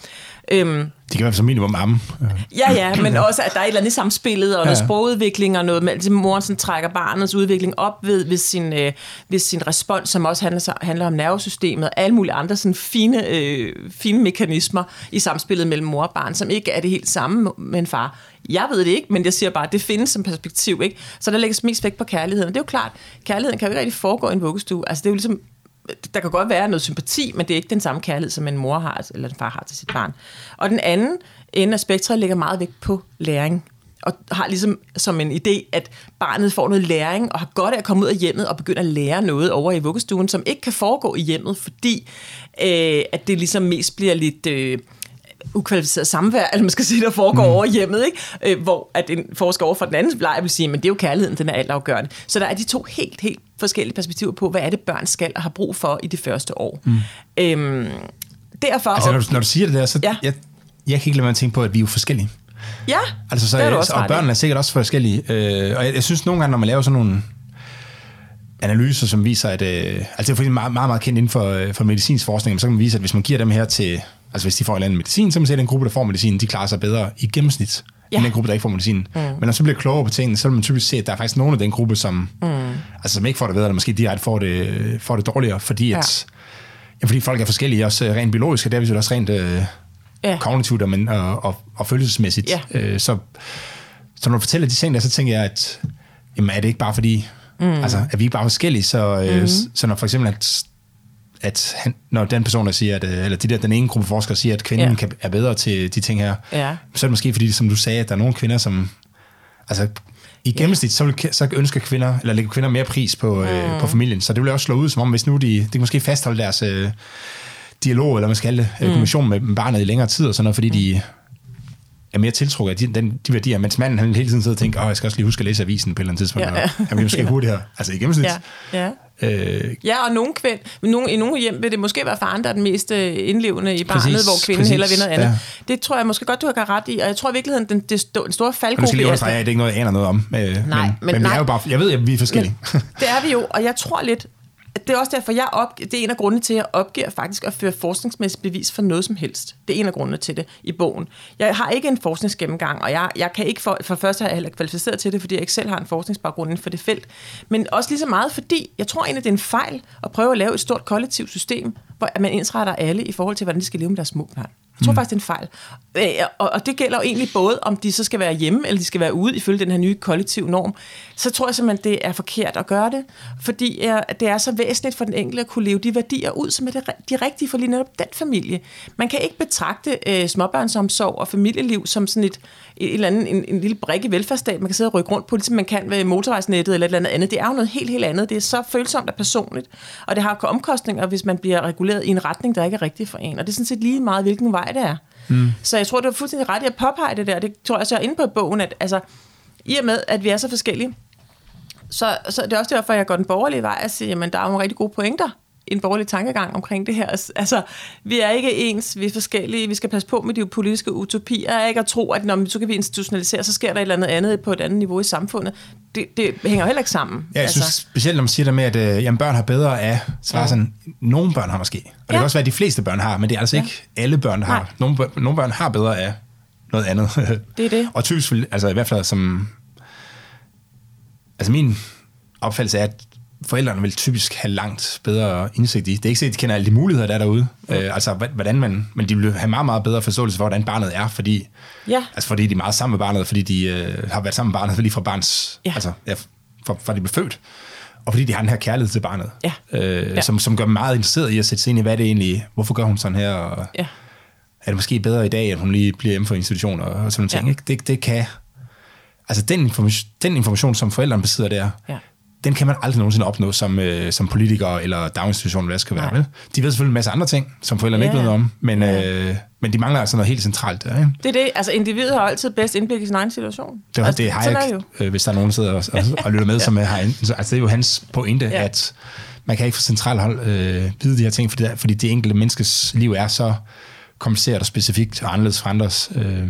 Øhm, de kan være som minimum amme. Ja, ja, men også, at der er et eller andet samspillet, og ja. noget sprogudvikling, og noget altså, moren sådan, trækker barnets udvikling op ved, ved, sin, øh, ved sin respons, som også handler, handler om nervesystemet, og alle mulige andre sådan fine, øh, fine mekanismer i samspillet mellem mor og barn, som ikke er det helt samme med en far. Jeg ved det ikke, men jeg siger bare, at det findes som perspektiv. Ikke? Så der lægges mest vægt på kærligheden. Og det er jo klart, kærligheden kan jo ikke rigtig foregå i en vuggestue. Altså, det er jo ligesom der kan godt være noget sympati, men det er ikke den samme kærlighed, som en mor har, altså, eller en far har til sit barn. Og den anden ende af spektret lægger meget vægt på læring og har ligesom som en idé, at barnet får noget læring, og har godt af at komme ud af hjemmet og begynde at lære noget over i vuggestuen, som ikke kan foregå i hjemmet, fordi øh, at det ligesom mest bliver lidt... Øh, ukvalificeret samvær, eller man skal sige, der foregår mm. over hjemmet, ikke? Øh, hvor at en forsker over for den anden lejr vil sige, men det er jo kærligheden, den er altafgørende. Så der er de to helt, helt forskellige perspektiver på, hvad er det, børn skal og har brug for i det første år. Mm. Øhm, derfor... Altså, når du, når du siger det der, så ja. jeg, jeg kan ikke lade mig at tænke på, at vi er jo forskellige. Ja, altså, så, det er du også Og børnene er sikkert også forskellige. Øh, og jeg, jeg synes nogle gange, når man laver sådan nogle analyser, som viser, at... Øh, altså det er meget, meget, meget kendt inden for, øh, for medicinsk forskning, så kan man vise, at hvis man giver dem her til Altså hvis de får en eller anden medicin, så man se, at den gruppe, der får medicin, de klarer sig bedre i gennemsnit, ja. end den gruppe, der ikke får medicin. Mm. Men når så bliver klogere på tingene, så vil man typisk se, at der er faktisk nogen af den gruppe, som, mm. altså, som ikke får det bedre, eller måske direkte får det, får det dårligere, fordi, at, ja. Ja, fordi folk er forskellige, også øh, rent biologisk, og det er vi også rent øh, ja. kognitivt og, og, og, og følelsesmæssigt. Ja. Øh, så, så når du fortæller de ting der, så tænker jeg, at jamen, er det ikke bare fordi, mm. altså, er vi ikke bare forskellige, så, øh, mm. så når for eksempel, at at han, når den person, der siger, at, øh, eller de der, den ene gruppe forskere siger, at kvinden ja. kan, er bedre til de ting her, ja. så er det måske fordi, som du sagde, at der er nogle kvinder, som, altså i gennemsnit, ja. så, vil, så ønsker kvinder, eller lægger kvinder mere pris på, øh, mm. øh, på familien, så det vil også slå ud, som om hvis nu de, de kan måske fastholde deres øh, dialog, eller man skal kalde det, mm. kommunikation med barnet i længere tid, og sådan noget, fordi mm. de er mere tiltrukket af de, den, de værdier, mens manden han hele tiden sidder og tænker, åh, jeg skal også lige huske at læse avisen på et eller andet tidspunkt, ja, ja. han vil måske ja. hurtigere, altså i gennemsnit. Ja, ja. Øh, ja, og nogle kvind, nogle, i nogle hjem vil det måske være faren, der er den mest øh, indlevende i barnet, præcis, hvor kvinden heller vil noget andet. Ja. Det tror jeg måske godt, du har ret i, og jeg tror i virkeligheden, den, det, den store faldgruppe... Nu skal lige understrege, at det er ikke noget, jeg aner noget om. Øh, nej, men, men, men nej, er jo bare, jeg ved, at vi er forskellige. Men, det er vi jo, og jeg tror lidt, det er også derfor, jeg op, det er en af grundene til, at jeg opgiver faktisk at føre forskningsmæssigt bevis for noget som helst. Det er en af grundene til det i bogen. Jeg har ikke en forskningsgennemgang, og jeg, jeg kan ikke for, for først have heller kvalificeret til det, fordi jeg ikke selv har en forskningsbaggrund inden for det felt. Men også lige så meget, fordi jeg tror egentlig, det er en fejl at prøve at lave et stort kollektivt system, hvor man indsretter alle i forhold til, hvordan de skal leve med deres små børn. Jeg tror mm. faktisk, det er en fejl. Øh, og, og det gælder jo egentlig både, om de så skal være hjemme, eller de skal være ude, ifølge den her nye kollektiv norm. Så tror jeg simpelthen, det er forkert at gøre det, fordi det er så væsentligt for den enkelte at kunne leve de værdier ud, som er det, de rigtige for lige netop den familie. Man kan ikke betragte uh, småbørnsomsorg og familieliv som sådan et, et eller andet, en, en lille brik i velfærdsstat, man kan sidde og rykke rundt på, ligesom man kan ved motorvejsnettet eller et eller andet andet. Det er jo noget helt, helt andet. Det er så følsomt og personligt, og det har omkostninger, hvis man bliver reguleret i en retning, der ikke er rigtig for en. Og det er sådan set lige meget, hvilken vej det er. Mm. Så jeg tror, det er fuldstændig ret i at påpege det der. Det tror jeg også, jeg er inde på bogen, at altså, i og med, at vi er så forskellige, så, så det er også derfor, jeg går den borgerlige vej og siger, at der er nogle rigtig gode pointer en borgerlig tankegang omkring det her. Altså, vi er ikke ens, vi er forskellige, vi skal passe på med de politiske utopier, ikke at tro, at når vi så kan vi institutionalisere, så sker der et eller andet andet på et andet niveau i samfundet. Det, det hænger heller ikke sammen. Ja, jeg altså. synes specielt, når man siger det med, at øh, jamen, børn har bedre af, så er ja. sådan, nogle børn har måske, og det ja. kan også være, at de fleste børn har, men det er altså ja. ikke alle børn har. Nogle, nogle børn har bedre af noget andet. Det er det. og typisk, altså i hvert fald som, altså min opfattelse er, at forældrene vil typisk have langt bedre indsigt i. Det er ikke sikkert, at de kender alle de muligheder, der er derude. Mm. Øh, altså, hvordan man, men de vil have meget, meget bedre forståelse for, hvordan barnet er, fordi, ja. altså, fordi de er meget sammen med barnet, fordi de øh, har været sammen med barnet lige fra barns, ja. altså, ja, fra, fra de blev født. Og fordi de har den her kærlighed til barnet, ja. Øh, ja. Som, som gør dem meget interesseret i at sætte sig ind i, hvad det egentlig, hvorfor gør hun sådan her, og ja. er det måske bedre i dag, at hun lige bliver hjemme for institution og, sådan noget ja. ting. Ikke? Det, det kan, altså den information, den information, som forældrene besidder der, ja den kan man aldrig nogensinde opnå som, øh, som politiker eller daginstitution, hvad det skal være. Vel? De ved selvfølgelig en masse andre ting, som forældrene ja. ikke ved om, men, ja. øh, men de mangler altså noget helt centralt. Der, ikke? Det er det. Altså individet har altid bedst indblik i sin egen situation. Det, altså, det har jeg øh, hvis der er nogen, der sidder og, og, og lytter med, ja. som har altså det er jo hans pointe, ja. at man kan ikke fra centralt hold øh, vide de her ting, fordi, fordi det enkelte menneskes liv er så kompliceret og specifikt og anderledes fra andres. Øh.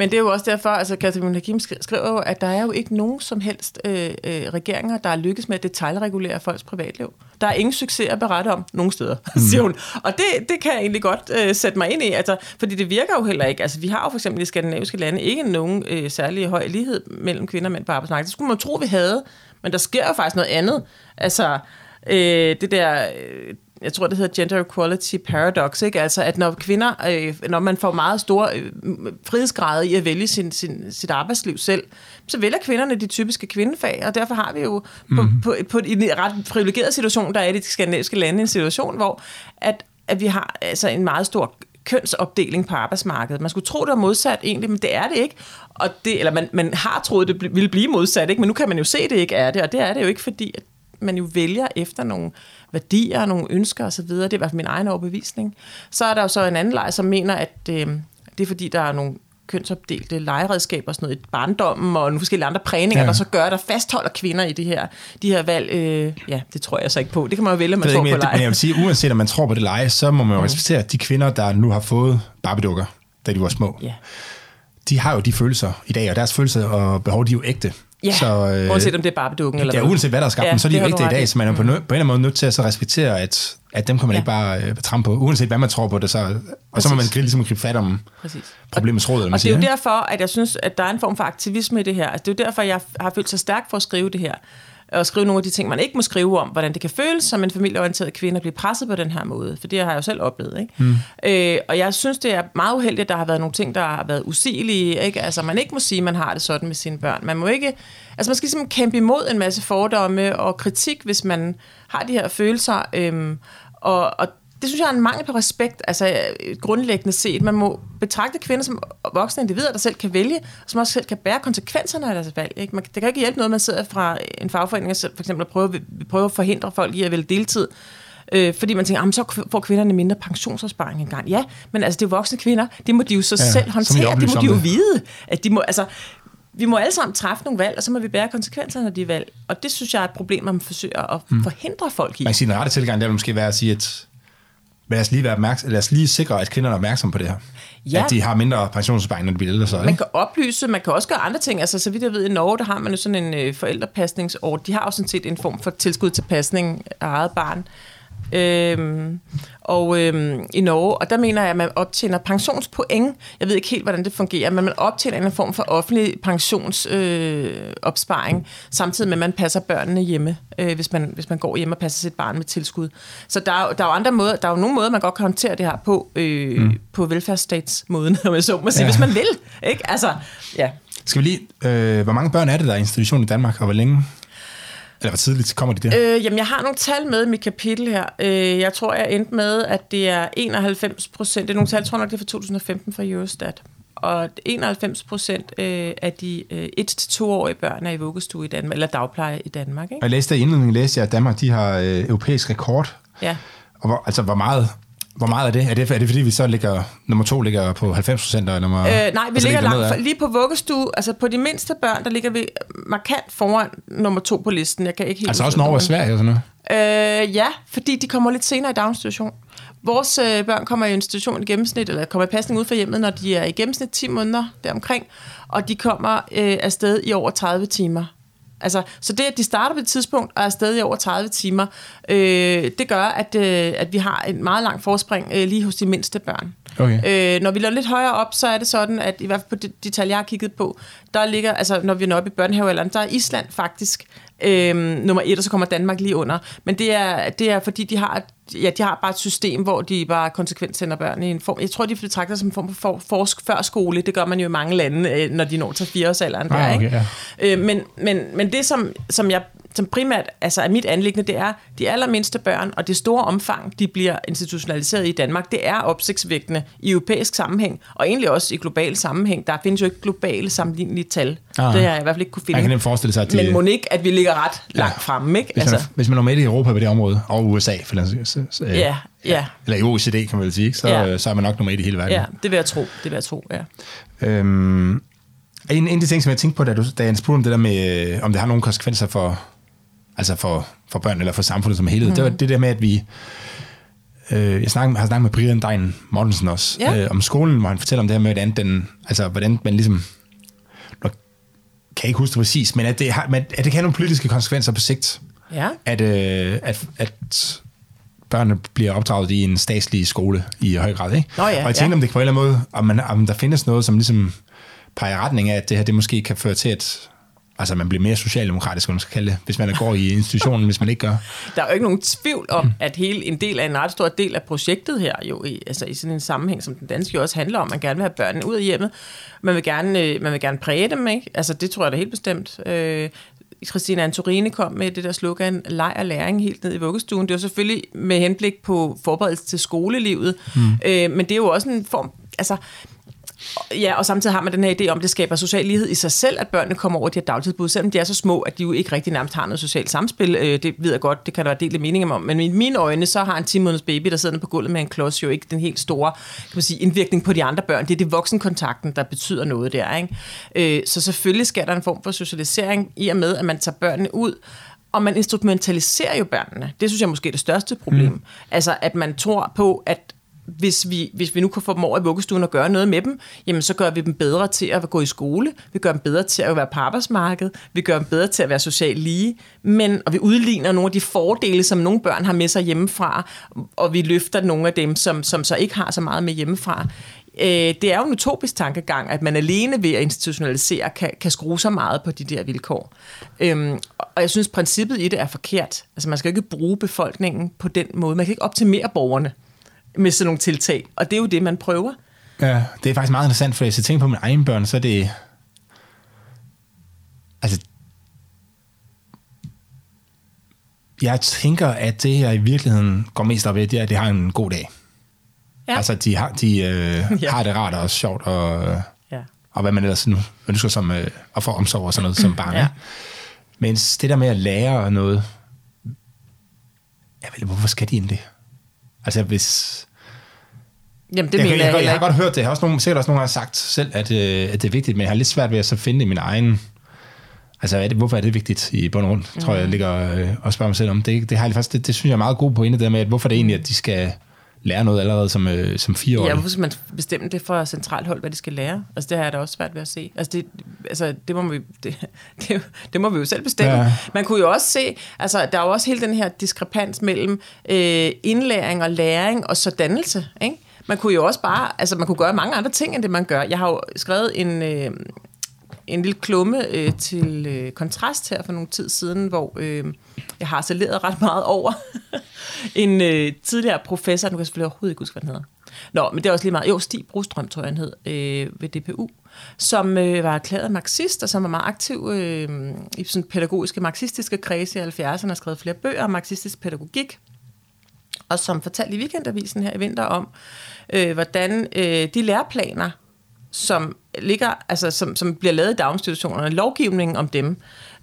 Men det er jo også derfor, altså Katharina Hakim skriver jo, at der er jo ikke nogen som helst øh, øh, regeringer, der er lykkes med at detaljregulere folks privatliv. Der er ingen succes at berette om nogen steder, mm. siger hun. Og det, det kan jeg egentlig godt øh, sætte mig ind i, altså, fordi det virker jo heller ikke. Altså, vi har jo for eksempel i skandinaviske lande ikke nogen øh, særlig høj lighed mellem kvinder og mænd på arbejdsmarkedet. Det skulle man tro, vi havde, men der sker jo faktisk noget andet. Altså, øh, det der... Øh, jeg tror, det hedder gender equality paradox, ikke? Altså, at når kvinder, øh, når man får meget store øh, frihedsgrader i at vælge sin, sin, sit arbejdsliv selv, så vælger kvinderne de typiske kvindefag, og derfor har vi jo på, mm. på, på, i en ret privilegeret situation, der er i de skandinaviske lande en situation, hvor at, at vi har altså en meget stor kønsopdeling på arbejdsmarkedet. Man skulle tro, det var modsat egentlig, men det er det ikke. Og det, eller man, man har troet, det ville blive modsat, ikke? men nu kan man jo se, det ikke er det, og det er det jo ikke, fordi at man jo vælger efter nogle værdier, nogle ønsker osv. Det er i hvert fald min egen overbevisning. Så er der jo så en anden leg, som mener, at øh, det er fordi, der er nogle kønsopdelte legeredskaber, sådan noget i barndommen og nogle forskellige andre prægninger, ja. der så gør, der fastholder kvinder i det her, de her valg. Øh, ja, det tror jeg så ikke på. Det kan man jo vælge, man tror ikke, på leje. Men jeg vil sige, uanset om man tror på det leje, så må man jo mm. respektere de kvinder, der nu har fået barbedukker, da de var små. Ja. De har jo de følelser i dag, og deres følelser og behov, de er jo ægte. Ja, så, øh, uanset om det er barbedukken eller Ja, uanset hvad der er skabt, ja, så er de jo ægte i dag, så man er på, mm. på en eller anden måde nødt til at så respektere, at, at dem kan man ja. ikke bare øh, trampe på, uanset hvad man tror på det, så, og Præcis. så må man ligesom gribe fat om Præcis. problemets råd. Og, og det er jo derfor, at jeg synes, at der er en form for aktivisme i det her. Altså, det er jo derfor, jeg har følt sig stærkt for at skrive det her og skrive nogle af de ting, man ikke må skrive om, hvordan det kan føles som en familieorienteret kvinde at blive presset på den her måde, for det har jeg jo selv oplevet. Ikke? Mm. Øh, og jeg synes, det er meget uheldigt, at der har været nogle ting, der har været usigelige. Ikke? Altså, man ikke må sige, at man har det sådan med sine børn. Man må ikke... Altså, man skal simpelthen kæmpe imod en masse fordomme og kritik, hvis man har de her følelser. Øhm, og, og det synes jeg er en mangel på respekt, altså grundlæggende set. Man må betragte kvinder som voksne individer, der selv kan vælge, og som også selv kan bære konsekvenserne af deres valg. Ikke? Man, det kan ikke hjælpe noget, man sidder fra en fagforening, for eksempel at prøve, prøve at forhindre folk i at vælge deltid, øh, fordi man tænker, så får kvinderne mindre pensionsopsparing engang. Ja, men altså det er voksne kvinder, det må de jo så ja, selv håndtere, det må de jo det. vide. At de må, altså, vi må alle sammen træffe nogle valg, og så må vi bære konsekvenserne af de valg. Og det synes jeg er et problem, man forsøger at hmm. forhindre folk i. Man kan sige, den rette tilgang, der vil måske være at sige, at men lad os lige, være opmærksom, lad os lige sikre, at kvinderne er opmærksomme på det her. Ja. At de har mindre pensionsopsparing, når de bliver ældre. Så, man kan oplyse, man kan også gøre andre ting. Altså, så vidt jeg ved, i Norge, der har man jo sådan en øh, forældrepasningsord. De har også sådan set en form for tilskud til pasning af eget barn. Øhm, og øh, i Norge, og der mener jeg, at man optjener pensionspoeng. Jeg ved ikke helt, hvordan det fungerer, men man optjener en form for offentlig pensionsopsparing, øh, samtidig med, at man passer børnene hjemme, øh, hvis, man, hvis man går hjem og passer sit barn med tilskud. Så der er, der er jo andre måder, der er jo nogle måder, man godt kan håndtere det her på, øh, mm. på velfærdsstatsmåden, om jeg så må sige, ja. hvis man vil. Ikke? Altså, ja. Skal vi lige, øh, hvor mange børn er det, der er i institution i Danmark, og hvor længe? Eller hvor tidligt kommer de der? Øh, jamen, jeg har nogle tal med i mit kapitel her. Øh, jeg tror, jeg endte med, at det er 91 procent. Det er nogle tal, jeg tror nok, det er fra 2015 fra Eurostat. Og 91 procent øh, af de øh, 1-2-årige børn er i vuggestue i Danmark, eller dagpleje i Danmark. Ikke? Og jeg læste i indledningen, læste jeg, at Danmark de har øh, europæisk rekord. Ja. Og hvor, altså, hvor meget hvor meget er det? Er det, er det fordi, vi så ligger, nummer to ligger på 90 procent? Øh, nej, vi altså, ligger langt for, lige på vuggestue. Altså på de mindste børn, der ligger vi markant foran nummer to på listen. Jeg kan ikke helt altså også Norge og Sverige og sådan noget? Øh, ja, fordi de kommer lidt senere i daginstitution. Vores øh, børn kommer i institution i gennemsnit, eller kommer i pasning ud fra hjemmet, når de er i gennemsnit 10 måneder deromkring, og de kommer øh, afsted i over 30 timer. Altså, så det, at de starter på et tidspunkt og er stadig i over 30 timer, øh, det gør, at, øh, at vi har et meget langt forspring øh, lige hos de mindste børn. Okay. Øh, når vi løber lidt højere op, så er det sådan, at i hvert fald på de, de tal, jeg har kigget på, der ligger, altså når vi er oppe i børnehavealderen, der er Island faktisk øh, nummer et, og så kommer Danmark lige under. Men det er, det er fordi, de har, ja, de har bare et system, hvor de bare konsekvent sender børn i en form. Jeg tror, de betragter som en form for, for, for skole. Det gør man jo i mange lande, øh, når de når til fireårsalderen. Ah, okay, ja. øh, men, men, men det, som, som jeg som primært altså er mit anlæggende, det er de allermindste børn, og det store omfang, de bliver institutionaliseret i Danmark, det er opsigtsvægtende i europæisk sammenhæng, og egentlig også i global sammenhæng. Der findes jo ikke globale sammenlignelige tal. Ah, det har jeg i hvert fald ikke kunne finde. Man kan nemt forestille sig, at de, Men må ikke, at vi ligger ret langt ja, fremme, ikke? Hvis man, altså. hvis man er med i Europa på det område, og USA, for den, så, så, ja, ja. eller i OECD, kan man vel sige, så, ja. så er man nok nummer et i hele verden. Ja, det vil jeg tro. Det vil jeg tro, ja. Øhm, en, en af de ting, som jeg tænkte på, da, du, da jeg spurgte om det der med, øh, om det har nogle konsekvenser for, altså for, for børn eller for samfundet som helhed, mm. det var det der med, at vi... Øh, jeg snakker, har snakket med Brian Dein Mortensen også, ja. øh, om skolen, hvor han fortæller om det her med, hvordan, den, altså, hvordan man ligesom... Nu kan jeg ikke huske det præcis, men at det, har, men at det kan have nogle politiske konsekvenser på sigt. Ja. At, øh, at, at børnene bliver opdraget i en statslig skole i høj grad. Ikke? Nå ja, og jeg tænker, ja. om det på en eller anden måde, om, man, om der findes noget, som ligesom peger i retning af, at det her det måske kan føre til, at altså man bliver mere socialdemokratisk, man skal kalde det, hvis man går i institutionen, hvis man ikke gør. Der er jo ikke nogen tvivl om, mm. at hele en del af en ret stor del af projektet her, jo i, altså i sådan en sammenhæng, som den danske jo også handler om, man gerne vil have børnene ud af hjemmet, man vil gerne, øh, man vil gerne præge dem, ikke? Altså det tror jeg da helt bestemt. Øh, Christina Antorini kom med det der slogan, leg og læring helt ned i vuggestuen. Det var selvfølgelig med henblik på forberedelse til skolelivet, mm. øh, men det er jo også en form, altså Ja, og samtidig har man den her idé om, at det skaber social lighed i sig selv, at børnene kommer over de her dagtilbud, selvom de er så små, at de jo ikke rigtig nærmest har noget socialt samspil. Øh, det ved jeg godt, det kan der være delt mening om, men i mine øjne, så har en 10 måneders baby, der sidder på gulvet med en klods, jo ikke den helt store kan man sige, indvirkning på de andre børn. Det er det voksenkontakten, der betyder noget der. Ikke? Øh, så selvfølgelig skal der en form for socialisering i og med, at man tager børnene ud, og man instrumentaliserer jo børnene. Det synes jeg måske er det største problem. Mm. Altså, at man tror på, at hvis vi, hvis vi nu kan få dem over i vuggestuen og gøre noget med dem, jamen så gør vi dem bedre til at gå i skole, vi gør dem bedre til at være på arbejdsmarkedet, vi gør dem bedre til at være socialt lige, men, og vi udligner nogle af de fordele, som nogle børn har med sig hjemmefra, og vi løfter nogle af dem, som, som så ikke har så meget med hjemmefra. Øh, det er jo en utopisk tankegang, at man alene ved at institutionalisere kan, kan skrue så meget på de der vilkår. Øhm, og jeg synes, princippet i det er forkert. Altså man skal ikke bruge befolkningen på den måde. Man kan ikke optimere borgerne med sådan nogle tiltag. Og det er jo det, man prøver. Ja, det er faktisk meget interessant, for hvis jeg tænker på mine egne børn, så er det... Altså... Jeg tænker, at det, jeg i virkeligheden går mest op i, det er, at de har en god dag. Ja. Altså, de, har, de øh, ja. har det rart og sjovt, og, ja. og hvad man ellers nu ønsker som øh, at få omsorg og sådan noget som barn. Ja. Mens det der med at lære noget, jeg ved, hvorfor skal de egentlig det? Altså hvis... Jamen, det jeg, mener jeg, jeg, jeg, jeg har godt hørt det. Jeg har også nogle, sikkert også nogle gange sagt selv, at, øh, at det er vigtigt, men jeg har lidt svært ved at så finde i min egen... Altså, er det, hvorfor er det vigtigt i bund og grund, mm. tror jeg, jeg ligger øh, og spørger mig selv om. Det, det, har jeg faktisk, det, det synes jeg er meget god på det der med, at hvorfor det egentlig, at de skal lære noget allerede som, øh, som fireårig. Ja, hvorfor skal man bestemme det fra centralt hold, hvad de skal lære? Altså, det har jeg da også svært ved at se. Altså, det, altså, det, må, vi, det, det, det må vi jo selv bestemme. Ja. Man kunne jo også se, altså, der er jo også hele den her diskrepans mellem øh, indlæring og læring og så dannelse, ikke? Man kunne jo også bare, altså man kunne gøre mange andre ting, end det man gør. Jeg har jo skrevet en, øh, en lille klumme øh, til øh, kontrast her for nogle tid siden, hvor øh, jeg har saleret ret meget over en øh, tidligere professor, nu kan jeg selvfølgelig overhovedet ikke huske, hvad den hedder. Nå, men det er også lige meget. Jo, Stig Brostrøm, tror jeg, han hed, øh, ved DPU, som øh, var erklæret marxist, og som var meget aktiv øh, i sådan pædagogiske, marxistiske kredse i 70'erne, har skrevet flere bøger om marxistisk pædagogik, og som fortalte i Weekendavisen her i vinter om, øh, hvordan øh, de læreplaner, som ligger, altså som, som bliver lavet i daginstitutionerne, lovgivningen om dem,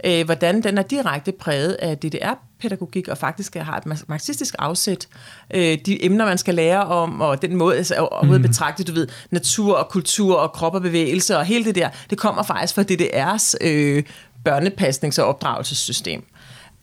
øh, hvordan den er direkte præget af DDR-pædagogik, og faktisk har et marxistisk afsæt. Øh, de emner, man skal lære om, og den måde, altså overhovedet mm. betragte, du ved, natur og kultur og krop og bevægelse, og hele det der, det kommer faktisk fra DDR's øh, børnepasnings- og opdragelsessystem.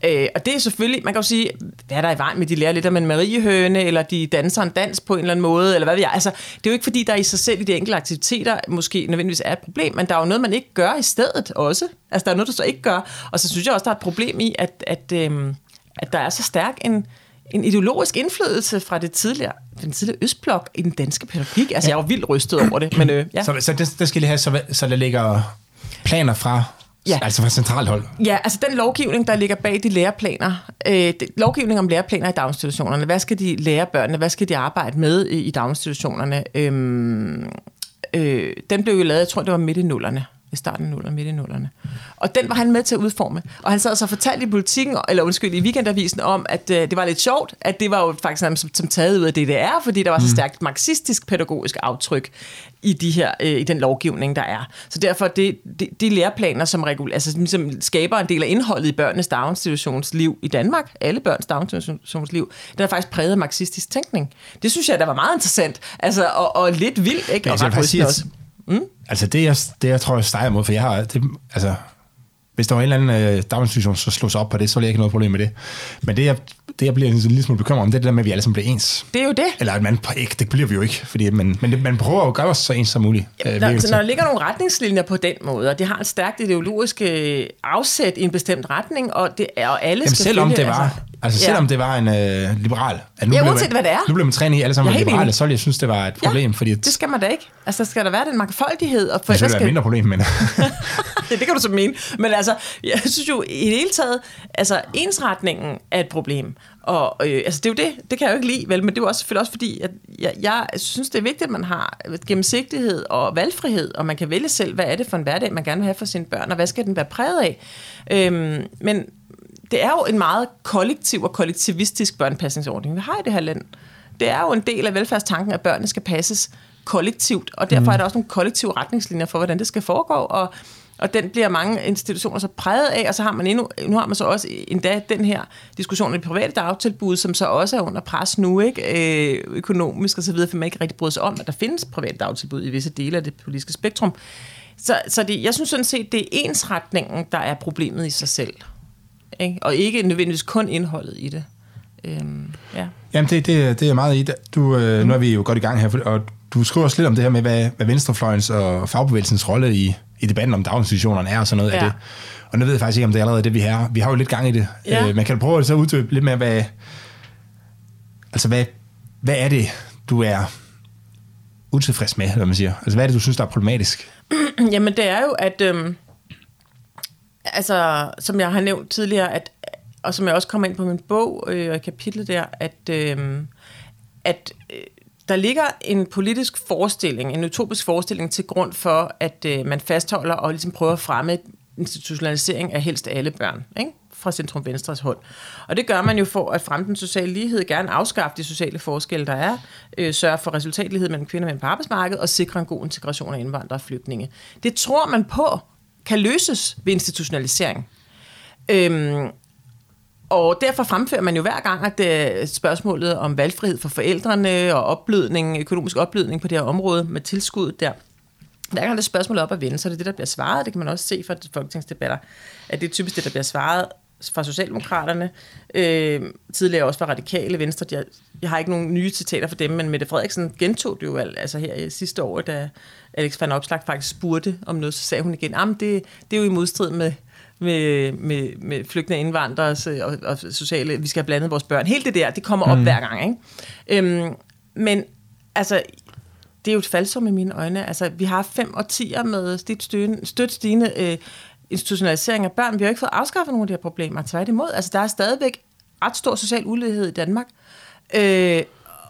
Øh, og det er selvfølgelig, man kan jo sige, hvad er der i vejen med, de lærer lidt om en mariehøne, eller de danser en dans på en eller anden måde, eller hvad ved jeg. Altså, det er jo ikke fordi, der i sig selv i de enkelte aktiviteter måske nødvendigvis er et problem, men der er jo noget, man ikke gør i stedet også. Altså, der er noget, der så ikke gør. Og så synes jeg også, der er et problem i, at, at, øhm, at der er så stærk en, en ideologisk indflydelse fra det tidligere, den tidligere Østblok i den danske pædagogik. Altså, ja. jeg er jo vildt rystet over det, men øh, ja. Så, så det, det skal lige have, så, så der ligger planer fra Ja. Altså fra centralt hold? Ja, altså den lovgivning, der ligger bag de læreplaner, øh, det, lovgivning om læreplaner i daginstitutionerne, hvad skal de lære børnene, hvad skal de arbejde med i, i daginstitutionerne, øhm, øh, den blev jo lavet, jeg tror det var midt i nullerne, i starten af nullerne, midt i nullerne. Og den var han med til at udforme. Og han sad så og fortalte i politikken, eller undskyld, i weekendavisen om, at øh, det var lidt sjovt, at det var jo faktisk som, som taget ud af DDR, fordi der var så mm. stærkt marxistisk pædagogisk aftryk i, de her, øh, i den lovgivning, der er. Så derfor, det, de, de læreplaner, som, regul, altså, ligesom skaber en del af indholdet i børnenes daginstitutionsliv i Danmark, alle børns daginstitutionsliv, den er faktisk præget af marxistisk tænkning. Det synes jeg, der var meget interessant, altså, og, og lidt vildt, ikke? Og ret sige, også. Mm? Altså det jeg, det, jeg tror, jeg steger mod, for jeg har, det, altså, hvis der var en eller anden øh, daginstitution, så slås op på det, så ville jeg ikke noget problem med det. Men det, jeg, det, jeg bliver en lille smule bekymret om, det er det der med, at vi alle sammen bliver ens. Det er jo det. Eller at man ikke, det bliver vi jo ikke, fordi man, men det, man prøver at gøre os så ens som muligt. Jamen, øh, der, så når der ligger nogle retningslinjer på den måde, og det har en stærkt ideologisk øh, afsæt i en bestemt retning, og, det er, og alle Jamen, skal selvom følge, det var, altså, altså selvom ja. det var en øh, liberal, at nu, ja, uanset, man, hvad det er. nu blev man trænet i alle sammen liberale, så ville jeg synes, det var et problem. Ja, fordi at, det skal man da ikke. Altså, skal der være den mangfoldighed. Og for, det skal være mindre problem, men... det, det kan du så mene. Men altså, jeg synes jo i det hele taget, altså ensretningen er et problem. Og øh, altså, det er jo det, det kan jeg jo ikke lide, vel, men det er jo også, selvfølgelig også fordi, at jeg, jeg synes, det er vigtigt, at man har gennemsigtighed og valgfrihed, og man kan vælge selv, hvad er det for en hverdag, man gerne vil have for sine børn, og hvad skal den være præget af. Øhm, men det er jo en meget kollektiv og kollektivistisk børnepasningsordning, vi har i det her land. Det er jo en del af velfærdstanken, at børnene skal passes kollektivt, og derfor mm. er der også nogle kollektive retningslinjer for, hvordan det skal foregå, og og den bliver mange institutioner så præget af, og så har man endnu, nu har man så også endda den her diskussion i private dagtilbud, som så også er under pres nu, ikke? Øh, økonomisk og så videre, for man ikke rigtig bryder sig om, at der findes private dagtilbud i visse dele af det politiske spektrum. Så, så det, jeg synes sådan set, det er ensretningen, der er problemet i sig selv. Ikke? Og ikke nødvendigvis kun indholdet i det. Øhm, ja. Jamen, det, det, det er meget i det. Du, øh, mm. Nu er vi jo godt i gang her, og du skriver også lidt om det her med, hvad, hvad venstrefløjens og fagbevægelsens rolle i, i debatten om daginstitutionerne er og sådan noget ja. af det. Og nu ved jeg faktisk ikke, om det er allerede det, vi har. Vi har jo lidt gang i det. Ja. Øh, man kan prøve at så uddybe lidt med, hvad, altså hvad, hvad er det, du er utilfreds med, hvad man siger? Altså hvad er det, du synes, der er problematisk? Jamen det er jo, at øhm, altså, som jeg har nævnt tidligere, at, og som jeg også kommer ind på min bog øh, og kapitlet der, at, øh, at øh, der ligger en politisk forestilling, en utopisk forestilling til grund for, at øh, man fastholder og ligesom prøver at fremme institutionalisering af helst alle børn, ikke? fra centrum venstres hold. Og det gør man jo for at fremme den sociale lighed, gerne afskaffe de sociale forskelle, der er, øh, sørge for resultatlighed mellem kvinder og mænd på arbejdsmarkedet, og sikre en god integration af indvandrere og flygtninge. Det tror man på kan løses ved institutionalisering. Øhm, og derfor fremfører man jo hver gang, at det spørgsmålet om valgfrihed for forældrene og opblødning, økonomisk opblødning på det her område med tilskud der, hver gang det spørgsmål op at vende, så er det det, der bliver svaret. Det kan man også se fra folketingsdebatter, at det er typisk det, der bliver svaret fra Socialdemokraterne, øh, tidligere også fra Radikale Venstre. Jeg, jeg har ikke nogen nye citater for dem, men Mette Frederiksen gentog det jo altså her i sidste år, da Alex van Opslag faktisk spurgte om noget, så sagde hun igen, at det, det er jo i modstrid med, med, med, med flygtende indvandrere og, og sociale, vi skal have blandet vores børn. Helt det der, det kommer op mm. hver gang. Ikke? Øhm, men altså, det er jo et faldsum i mine øjne. Altså, vi har fem årtier med stødt stigende øh, institutionalisering af børn. Vi har jo ikke fået afskaffet nogle af de her problemer. Tværtimod, altså, der er stadigvæk ret stor social ulighed i Danmark. Øh,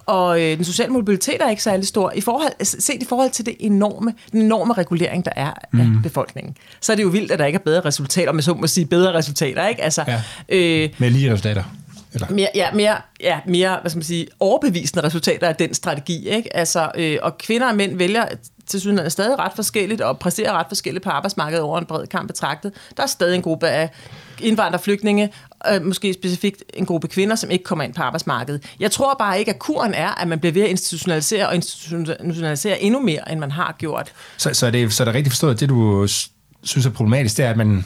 og øh, den sociale mobilitet er ikke særlig stor. I forhold, set i forhold til det enorme, den enorme regulering, der er af mm. befolkningen, så er det jo vildt, at der ikke er bedre resultater, med så må sige bedre resultater. Ikke? Altså, ja. øh, med lige resultater. Eller? Mere, ja, mere, ja, mere hvad skal man sige, overbevisende resultater af den strategi. Ikke? Altså, øh, og kvinder og mænd vælger til synligheden stadig ret forskelligt og præsterer ret forskelligt på arbejdsmarkedet over en bred kamp betragtet. Der er stadig en gruppe af indvandrerflygtninge, øh, måske specifikt en gruppe kvinder, som ikke kommer ind på arbejdsmarkedet. Jeg tror bare ikke, at kuren er, at man bliver ved at institutionalisere og institutionalisere endnu mere, end man har gjort. Så, så, er, det, så er det rigtigt forstået, at det du synes er problematisk, det er, at man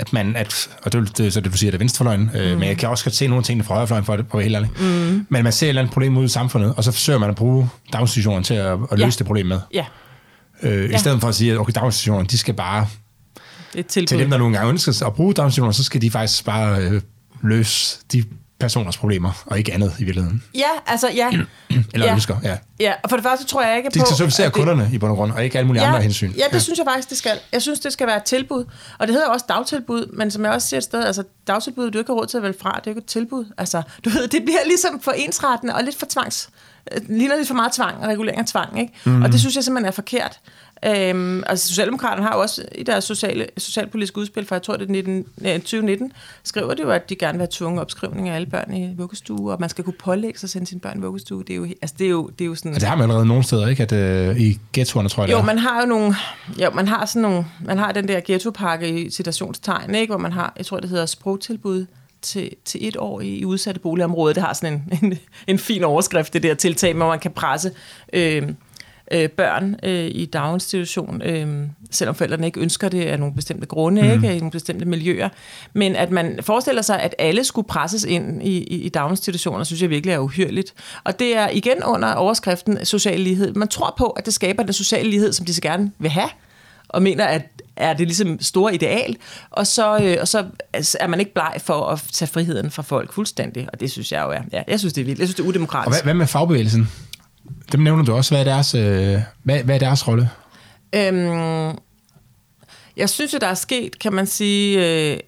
at man, at, og det, det så det, du siger, det er venstrefløjen, mm. øh, men jeg kan også godt se nogle ting fra højrefløjen for det, på helt ærligt. Mm. Men man ser et eller andet problem ud i samfundet, og så forsøger man at bruge daginstitutionen til at, at løse ja. det problem med. Ja. Øh, ja. I stedet for at sige, at okay, daginstitutionen, de skal bare et tilbud. til dem, der nogle gange ønsker at bruge daginstitutioner, så skal de faktisk bare øh, løse de personers problemer, og ikke andet i virkeligheden. Ja, altså ja. Eller ja. ønsker, ja. Ja, og for det første tror jeg ikke på... De skal servicere kunderne det, i bund og grund, og ikke alle mulige ja, andre hensyn. Ja, det ja. synes jeg faktisk, det skal. Jeg synes, det skal være et tilbud. Og det hedder også dagtilbud, men som jeg også siger et sted, altså dagtilbud, du ikke har råd til at vælge fra, det er jo ikke et tilbud. Altså, du ved, det bliver ligesom for ensrettende og lidt for tvangs øh, ligner lidt for meget tvang og regulering af tvang, ikke? Mm. Og det synes jeg simpelthen er forkert. Øhm, altså Socialdemokraterne har jo også i deres sociale, socialpolitiske udspil fra, jeg tror det er 19, 2019, skriver det jo, at de gerne vil have tvunget opskrivning af alle børn i vuggestue, og man skal kunne pålægge sig at sende sine børn i vuggestue. Det er jo, altså, det er jo, det er jo sådan... Altså, det har man allerede nogle steder, ikke? At, øh, I ghettoerne, tror jeg, Jo, man har jo nogle... Jo, man har sådan nogle... Man har den der ghettopakke i citationstegn, ikke? Hvor man har, jeg tror, det hedder sprogtilbud til, til et år i, i udsatte boligområder. Det har sådan en, en, en fin overskrift, det der tiltag, hvor man kan presse... Øh, øh, børn øh, i daginstitution, øh, selvom forældrene ikke ønsker det af nogle bestemte grunde, mm. ikke, i nogle bestemte miljøer. Men at man forestiller sig, at alle skulle presses ind i, i, i daginstitutioner, synes jeg virkelig er uhyrligt. Og det er igen under overskriften social lighed. Man tror på, at det skaber den sociale lighed, som de så gerne vil have, og mener, at er det ligesom store ideal, og så, øh, og så er man ikke bleg for at tage friheden fra folk fuldstændig, og det synes jeg jo er, ja, jeg synes det er vildt, jeg synes det er udemokratisk. Og hvad, hvad med fagbevægelsen? Dem nævner du også. Hvad er deres, øh, hvad, hvad er deres rolle? Øhm, jeg synes, at der er sket, kan man sige, øh,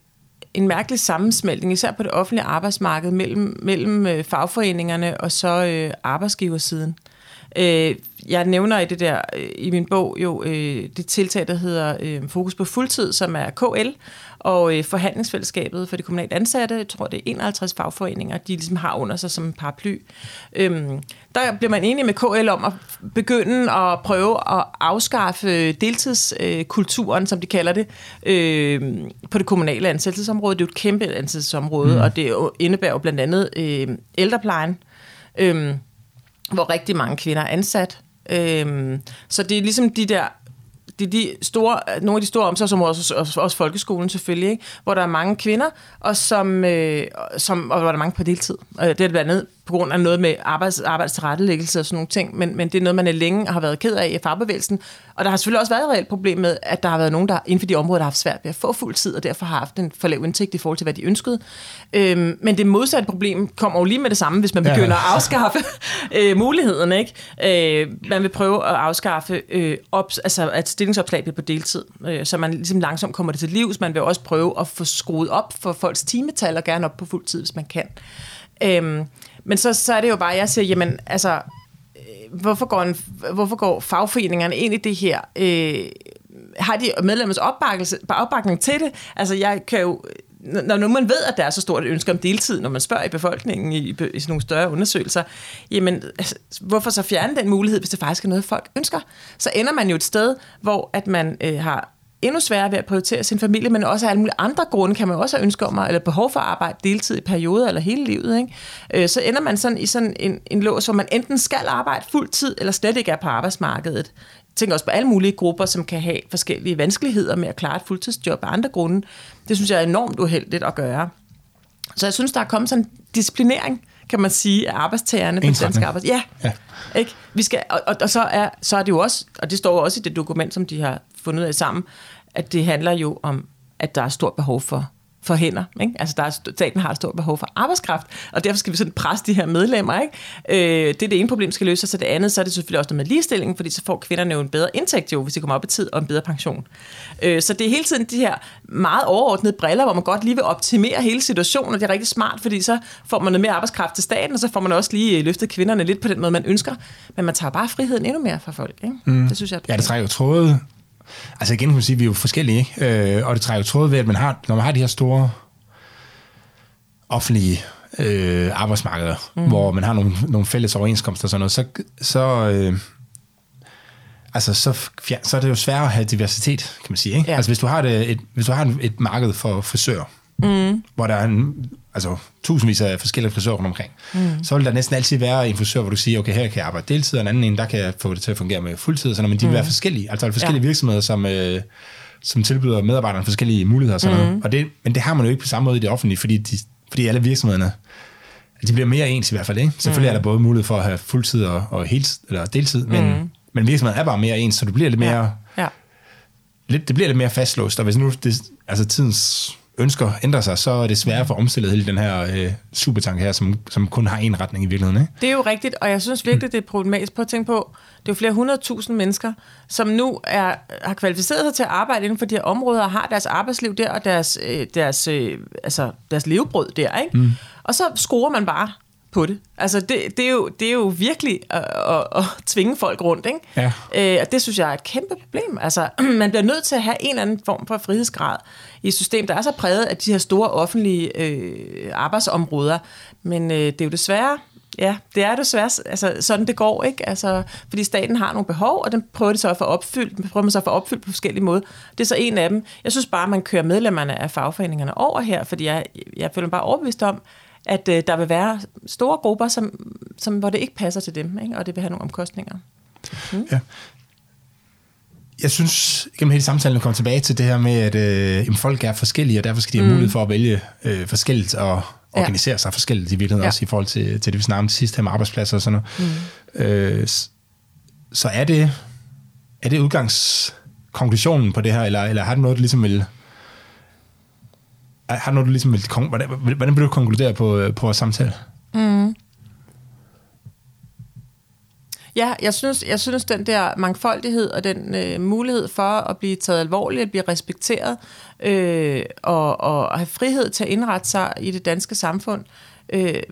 en mærkelig sammensmeltning, især på det offentlige arbejdsmarked, mellem, mellem øh, fagforeningerne og så øh, arbejdsgiversiden. Øh, jeg nævner i det der øh, i min bog jo øh, det tiltag, der hedder øh, Fokus på fuldtid, som er KL, og øh, forhandlingsfællesskabet for de kommunalt ansatte, jeg tror det er 51 fagforeninger, de ligesom har under sig som en paraply. Øhm, der bliver man enig med KL om at begynde at prøve at afskaffe deltidskulturen, som de kalder det, øh, på det kommunale ansættelsesområde. Det er jo et kæmpe ansættelsesområde, mm. og det indebærer jo blandt andet øh, ældreplejen, øh, hvor rigtig mange kvinder er ansat. Øh, så det er ligesom de der de, de store, nogle af de store omsorgsområder, også, også, også folkeskolen selvfølgelig, ikke? hvor der er mange kvinder, og, som, øh, som, og hvor der er mange på deltid. Og det er blandt andet på grund af noget med arbejds, arbejdstilrettelæggelse og sådan nogle ting, men, men det er noget, man er længe har været ked af i fagbevægelsen. Og der har selvfølgelig også været et reelt problem med, at der har været nogen, der inden for de områder, der har haft svært ved at få fuld tid, og derfor har haft en for lav indtægt i forhold til, hvad de ønskede. Øhm, men det modsatte problem kommer jo lige med det samme, hvis man begynder ja. at afskaffe øh, muligheden. Ikke? Øh, man vil prøve at afskaffe øh, ops, altså at stillingsopslag bliver på deltid, øh, så man ligesom langsomt kommer det til livs. Man vil også prøve at få skruet op for folks timetal, og gerne op på fuld tid, hvis man kan. Øh, men så, så er det jo bare, jeg siger, jamen, altså, øh, hvorfor går, en, hvorfor går fagforeningerne ind i det her? Øh, har de medlemmers opbakning til det? Altså, jeg kan jo når nu man ved, at der er så stort et ønske om deltid, når man spørger i befolkningen i, i sådan nogle større undersøgelser, jamen, altså, hvorfor så fjerne den mulighed, hvis det faktisk er noget, folk ønsker? Så ender man jo et sted, hvor at man øh, har endnu sværere ved at prioritere sin familie, men også af alle mulige andre grunde kan man også have ønske om, eller behov for at arbejde deltid i perioder eller hele livet. Ikke? Øh, så ender man sådan i sådan en, en lås, hvor man enten skal arbejde fuld tid, eller slet ikke er på arbejdsmarkedet tænker også på alle mulige grupper, som kan have forskellige vanskeligheder med at klare et fuldtidsjob af andre grunde. Det synes jeg er enormt uheldigt at gøre. Så jeg synes, der er kommet sådan en disciplinering, kan man sige, af arbejdstagerne på danske arbejds. Ja, ja. Ikke? Vi skal, og, og, og, så, er, så er det jo også, og det står også i det dokument, som de har fundet ud af sammen, at det handler jo om, at der er stort behov for for hænder. Ikke? Altså, der er, staten har et stort behov for arbejdskraft, og derfor skal vi sådan presse de her medlemmer. Ikke? Øh, det er det ene problem, skal løses, så det andet, så er det selvfølgelig også noget med ligestilling, fordi så får kvinderne jo en bedre indtægt, jo, hvis de kommer op i tid, og en bedre pension. Øh, så det er hele tiden de her meget overordnede briller, hvor man godt lige vil optimere hele situationen, og det er rigtig smart, fordi så får man noget mere arbejdskraft til staten, og så får man også lige øh, løftet kvinderne lidt på den måde, man ønsker. Men man tager bare friheden endnu mere fra folk. Ikke? Mm. Det synes jeg er Ja, det trækker jo tråde Altså igen kan man sige, at vi er jo forskellige, ikke? Øh, og det trækker jo tråd ved, at man har, når man har de her store offentlige øh, arbejdsmarkeder, mm. hvor man har nogle, nogle fælles overenskomster og sådan noget, så, så, øh, altså, så, så er det jo sværere at have diversitet, kan man sige. Ikke? Ja. Altså hvis du har, et, et, hvis du har et marked for frisører, mm. hvor der er en, altså, tusindvis af forskellige frisører rundt omkring, mm. så vil der næsten altid være en frisør, hvor du siger, okay, her kan jeg arbejde deltid, og en anden en, der kan jeg få det til at fungere med fuldtid, sådan, men de vil mm. være forskellige. Altså der er forskellige ja. virksomheder, som, øh, som tilbyder medarbejderne forskellige muligheder. Sådan mm. noget. Og det, men det har man jo ikke på samme måde i det offentlige, fordi, de, fordi alle virksomhederne de bliver mere ens i hvert fald. Ikke? Selvfølgelig mm. er der både mulighed for at have fuldtid og, og heltid, eller deltid, men, mm. men virksomheden er bare mere ens, så du bliver lidt mere... Ja. Ja. Lidt, det bliver lidt mere fastlåst, og hvis nu det, altså tidens ønsker ændrer sig, så er det sværere for omstillet hele den her øh, supertank her, som, som kun har en retning i virkeligheden. Ikke? Det er jo rigtigt, og jeg synes virkelig, det er problematisk på at tænke på, det er jo flere hundredtusind mennesker, som nu er, har kvalificeret sig til at arbejde inden for de her områder, og har deres arbejdsliv der, og deres, øh, deres, øh, altså, deres levebrød der. Ikke? Mm. Og så skruer man bare på det. Altså, det, det, er, jo, det er jo virkelig at, at, at tvinge folk rundt, ikke? Ja. Øh, og det synes jeg er et kæmpe problem. Altså, man bliver nødt til at have en eller anden form for frihedsgrad i et system, der er så præget af de her store offentlige øh, arbejdsområder. Men øh, det er jo desværre Ja, det er desværre altså, sådan, det går, ikke? Altså, fordi staten har nogle behov, og den prøver det så at få opfyldt, prøver man så at få opfyldt på forskellige måder. Det er så en af dem. Jeg synes bare, man kører medlemmerne af fagforeningerne over her, fordi jeg, jeg føler mig bare overbevist om, at øh, der vil være store grupper, som, som, hvor det ikke passer til dem, ikke? og det vil have nogle omkostninger. Mm. Ja. Jeg synes, gennem hele samtalen, at komme tilbage til det her med, at øh, folk er forskellige, og derfor skal de have mm. mulighed for at vælge øh, forskelligt og organisere ja. sig forskelligt i virkeligheden, ja. også i forhold til, til det, vi snakkede om sidst her med arbejdspladser og sådan noget. Mm. Øh, så er det, er det udgangskonklusionen på det her, eller, eller har det noget, du ligesom vil har noget, du ligesom vil, hvordan, hvordan vil du konkludere på, øh, på vores samtale? Mm. Ja, jeg synes, jeg synes, den der mangfoldighed og den øh, mulighed for at blive taget alvorligt, at blive respekteret øh, og, og have frihed til at indrette sig i det danske samfund øh,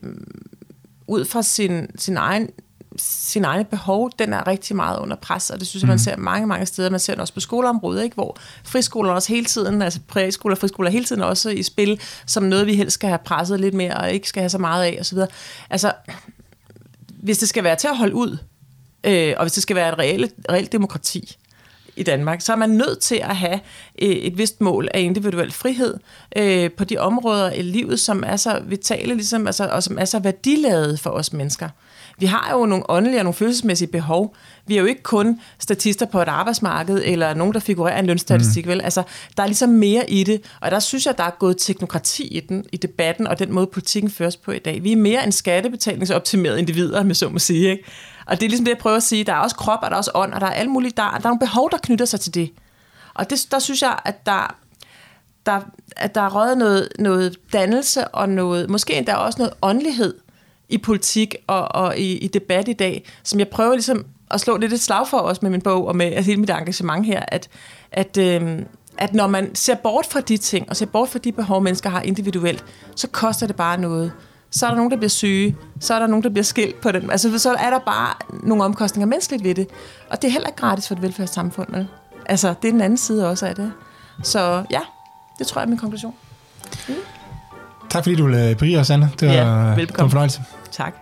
ud fra sin, sin egen sin egne behov, den er rigtig meget under pres, og det synes jeg, man mm. ser mange, mange steder. Man ser det også på skoleområdet, ikke? hvor friskoler også hele tiden, altså præskoler og friskoler hele tiden også i spil, som noget, vi helst skal have presset lidt mere, og ikke skal have så meget af, osv. Altså, hvis det skal være til at holde ud, øh, og hvis det skal være et reelt, reelt demokrati, i Danmark, så er man nødt til at have øh, et vist mål af individuel frihed øh, på de områder i livet, som er så vitale, ligesom, altså, og som er så værdiladet for os mennesker. Vi har jo nogle åndelige og nogle følelsesmæssige behov. Vi er jo ikke kun statister på et arbejdsmarked, eller nogen, der figurerer en lønstatistik, mm. vel? Altså, der er ligesom mere i det, og der synes jeg, der er gået teknokrati i, den, i debatten, og den måde, politikken føres på i dag. Vi er mere en skattebetalingsoptimeret individer, med så må sige, ikke? Og det er ligesom det, jeg prøver at sige. Der er også krop, og der er også ånd, og der er alle mulige, der, der er nogle behov, der knytter sig til det. Og det, der synes jeg, at der, der, at der er røget noget, noget dannelse og noget, måske endda også noget åndelighed i politik og, og i, i debat i dag, som jeg prøver ligesom at slå lidt et slag for os med min bog og med altså hele mit engagement her, at, at, øh, at når man ser bort fra de ting, og ser bort fra de behov, mennesker har individuelt, så koster det bare noget. Så er der nogen, der bliver syge, så er der nogen, der bliver skilt på den. Altså, så er der bare nogle omkostninger menneskeligt ved det. Og det er heller ikke gratis for et velfærdssamfund. Vel? Altså, det er den anden side også af det. Så ja, det tror jeg er min konklusion. Mm. Tak fordi du ville berige os, Anna. Det var, ja, velbekomme. en fornøjelse. Tak.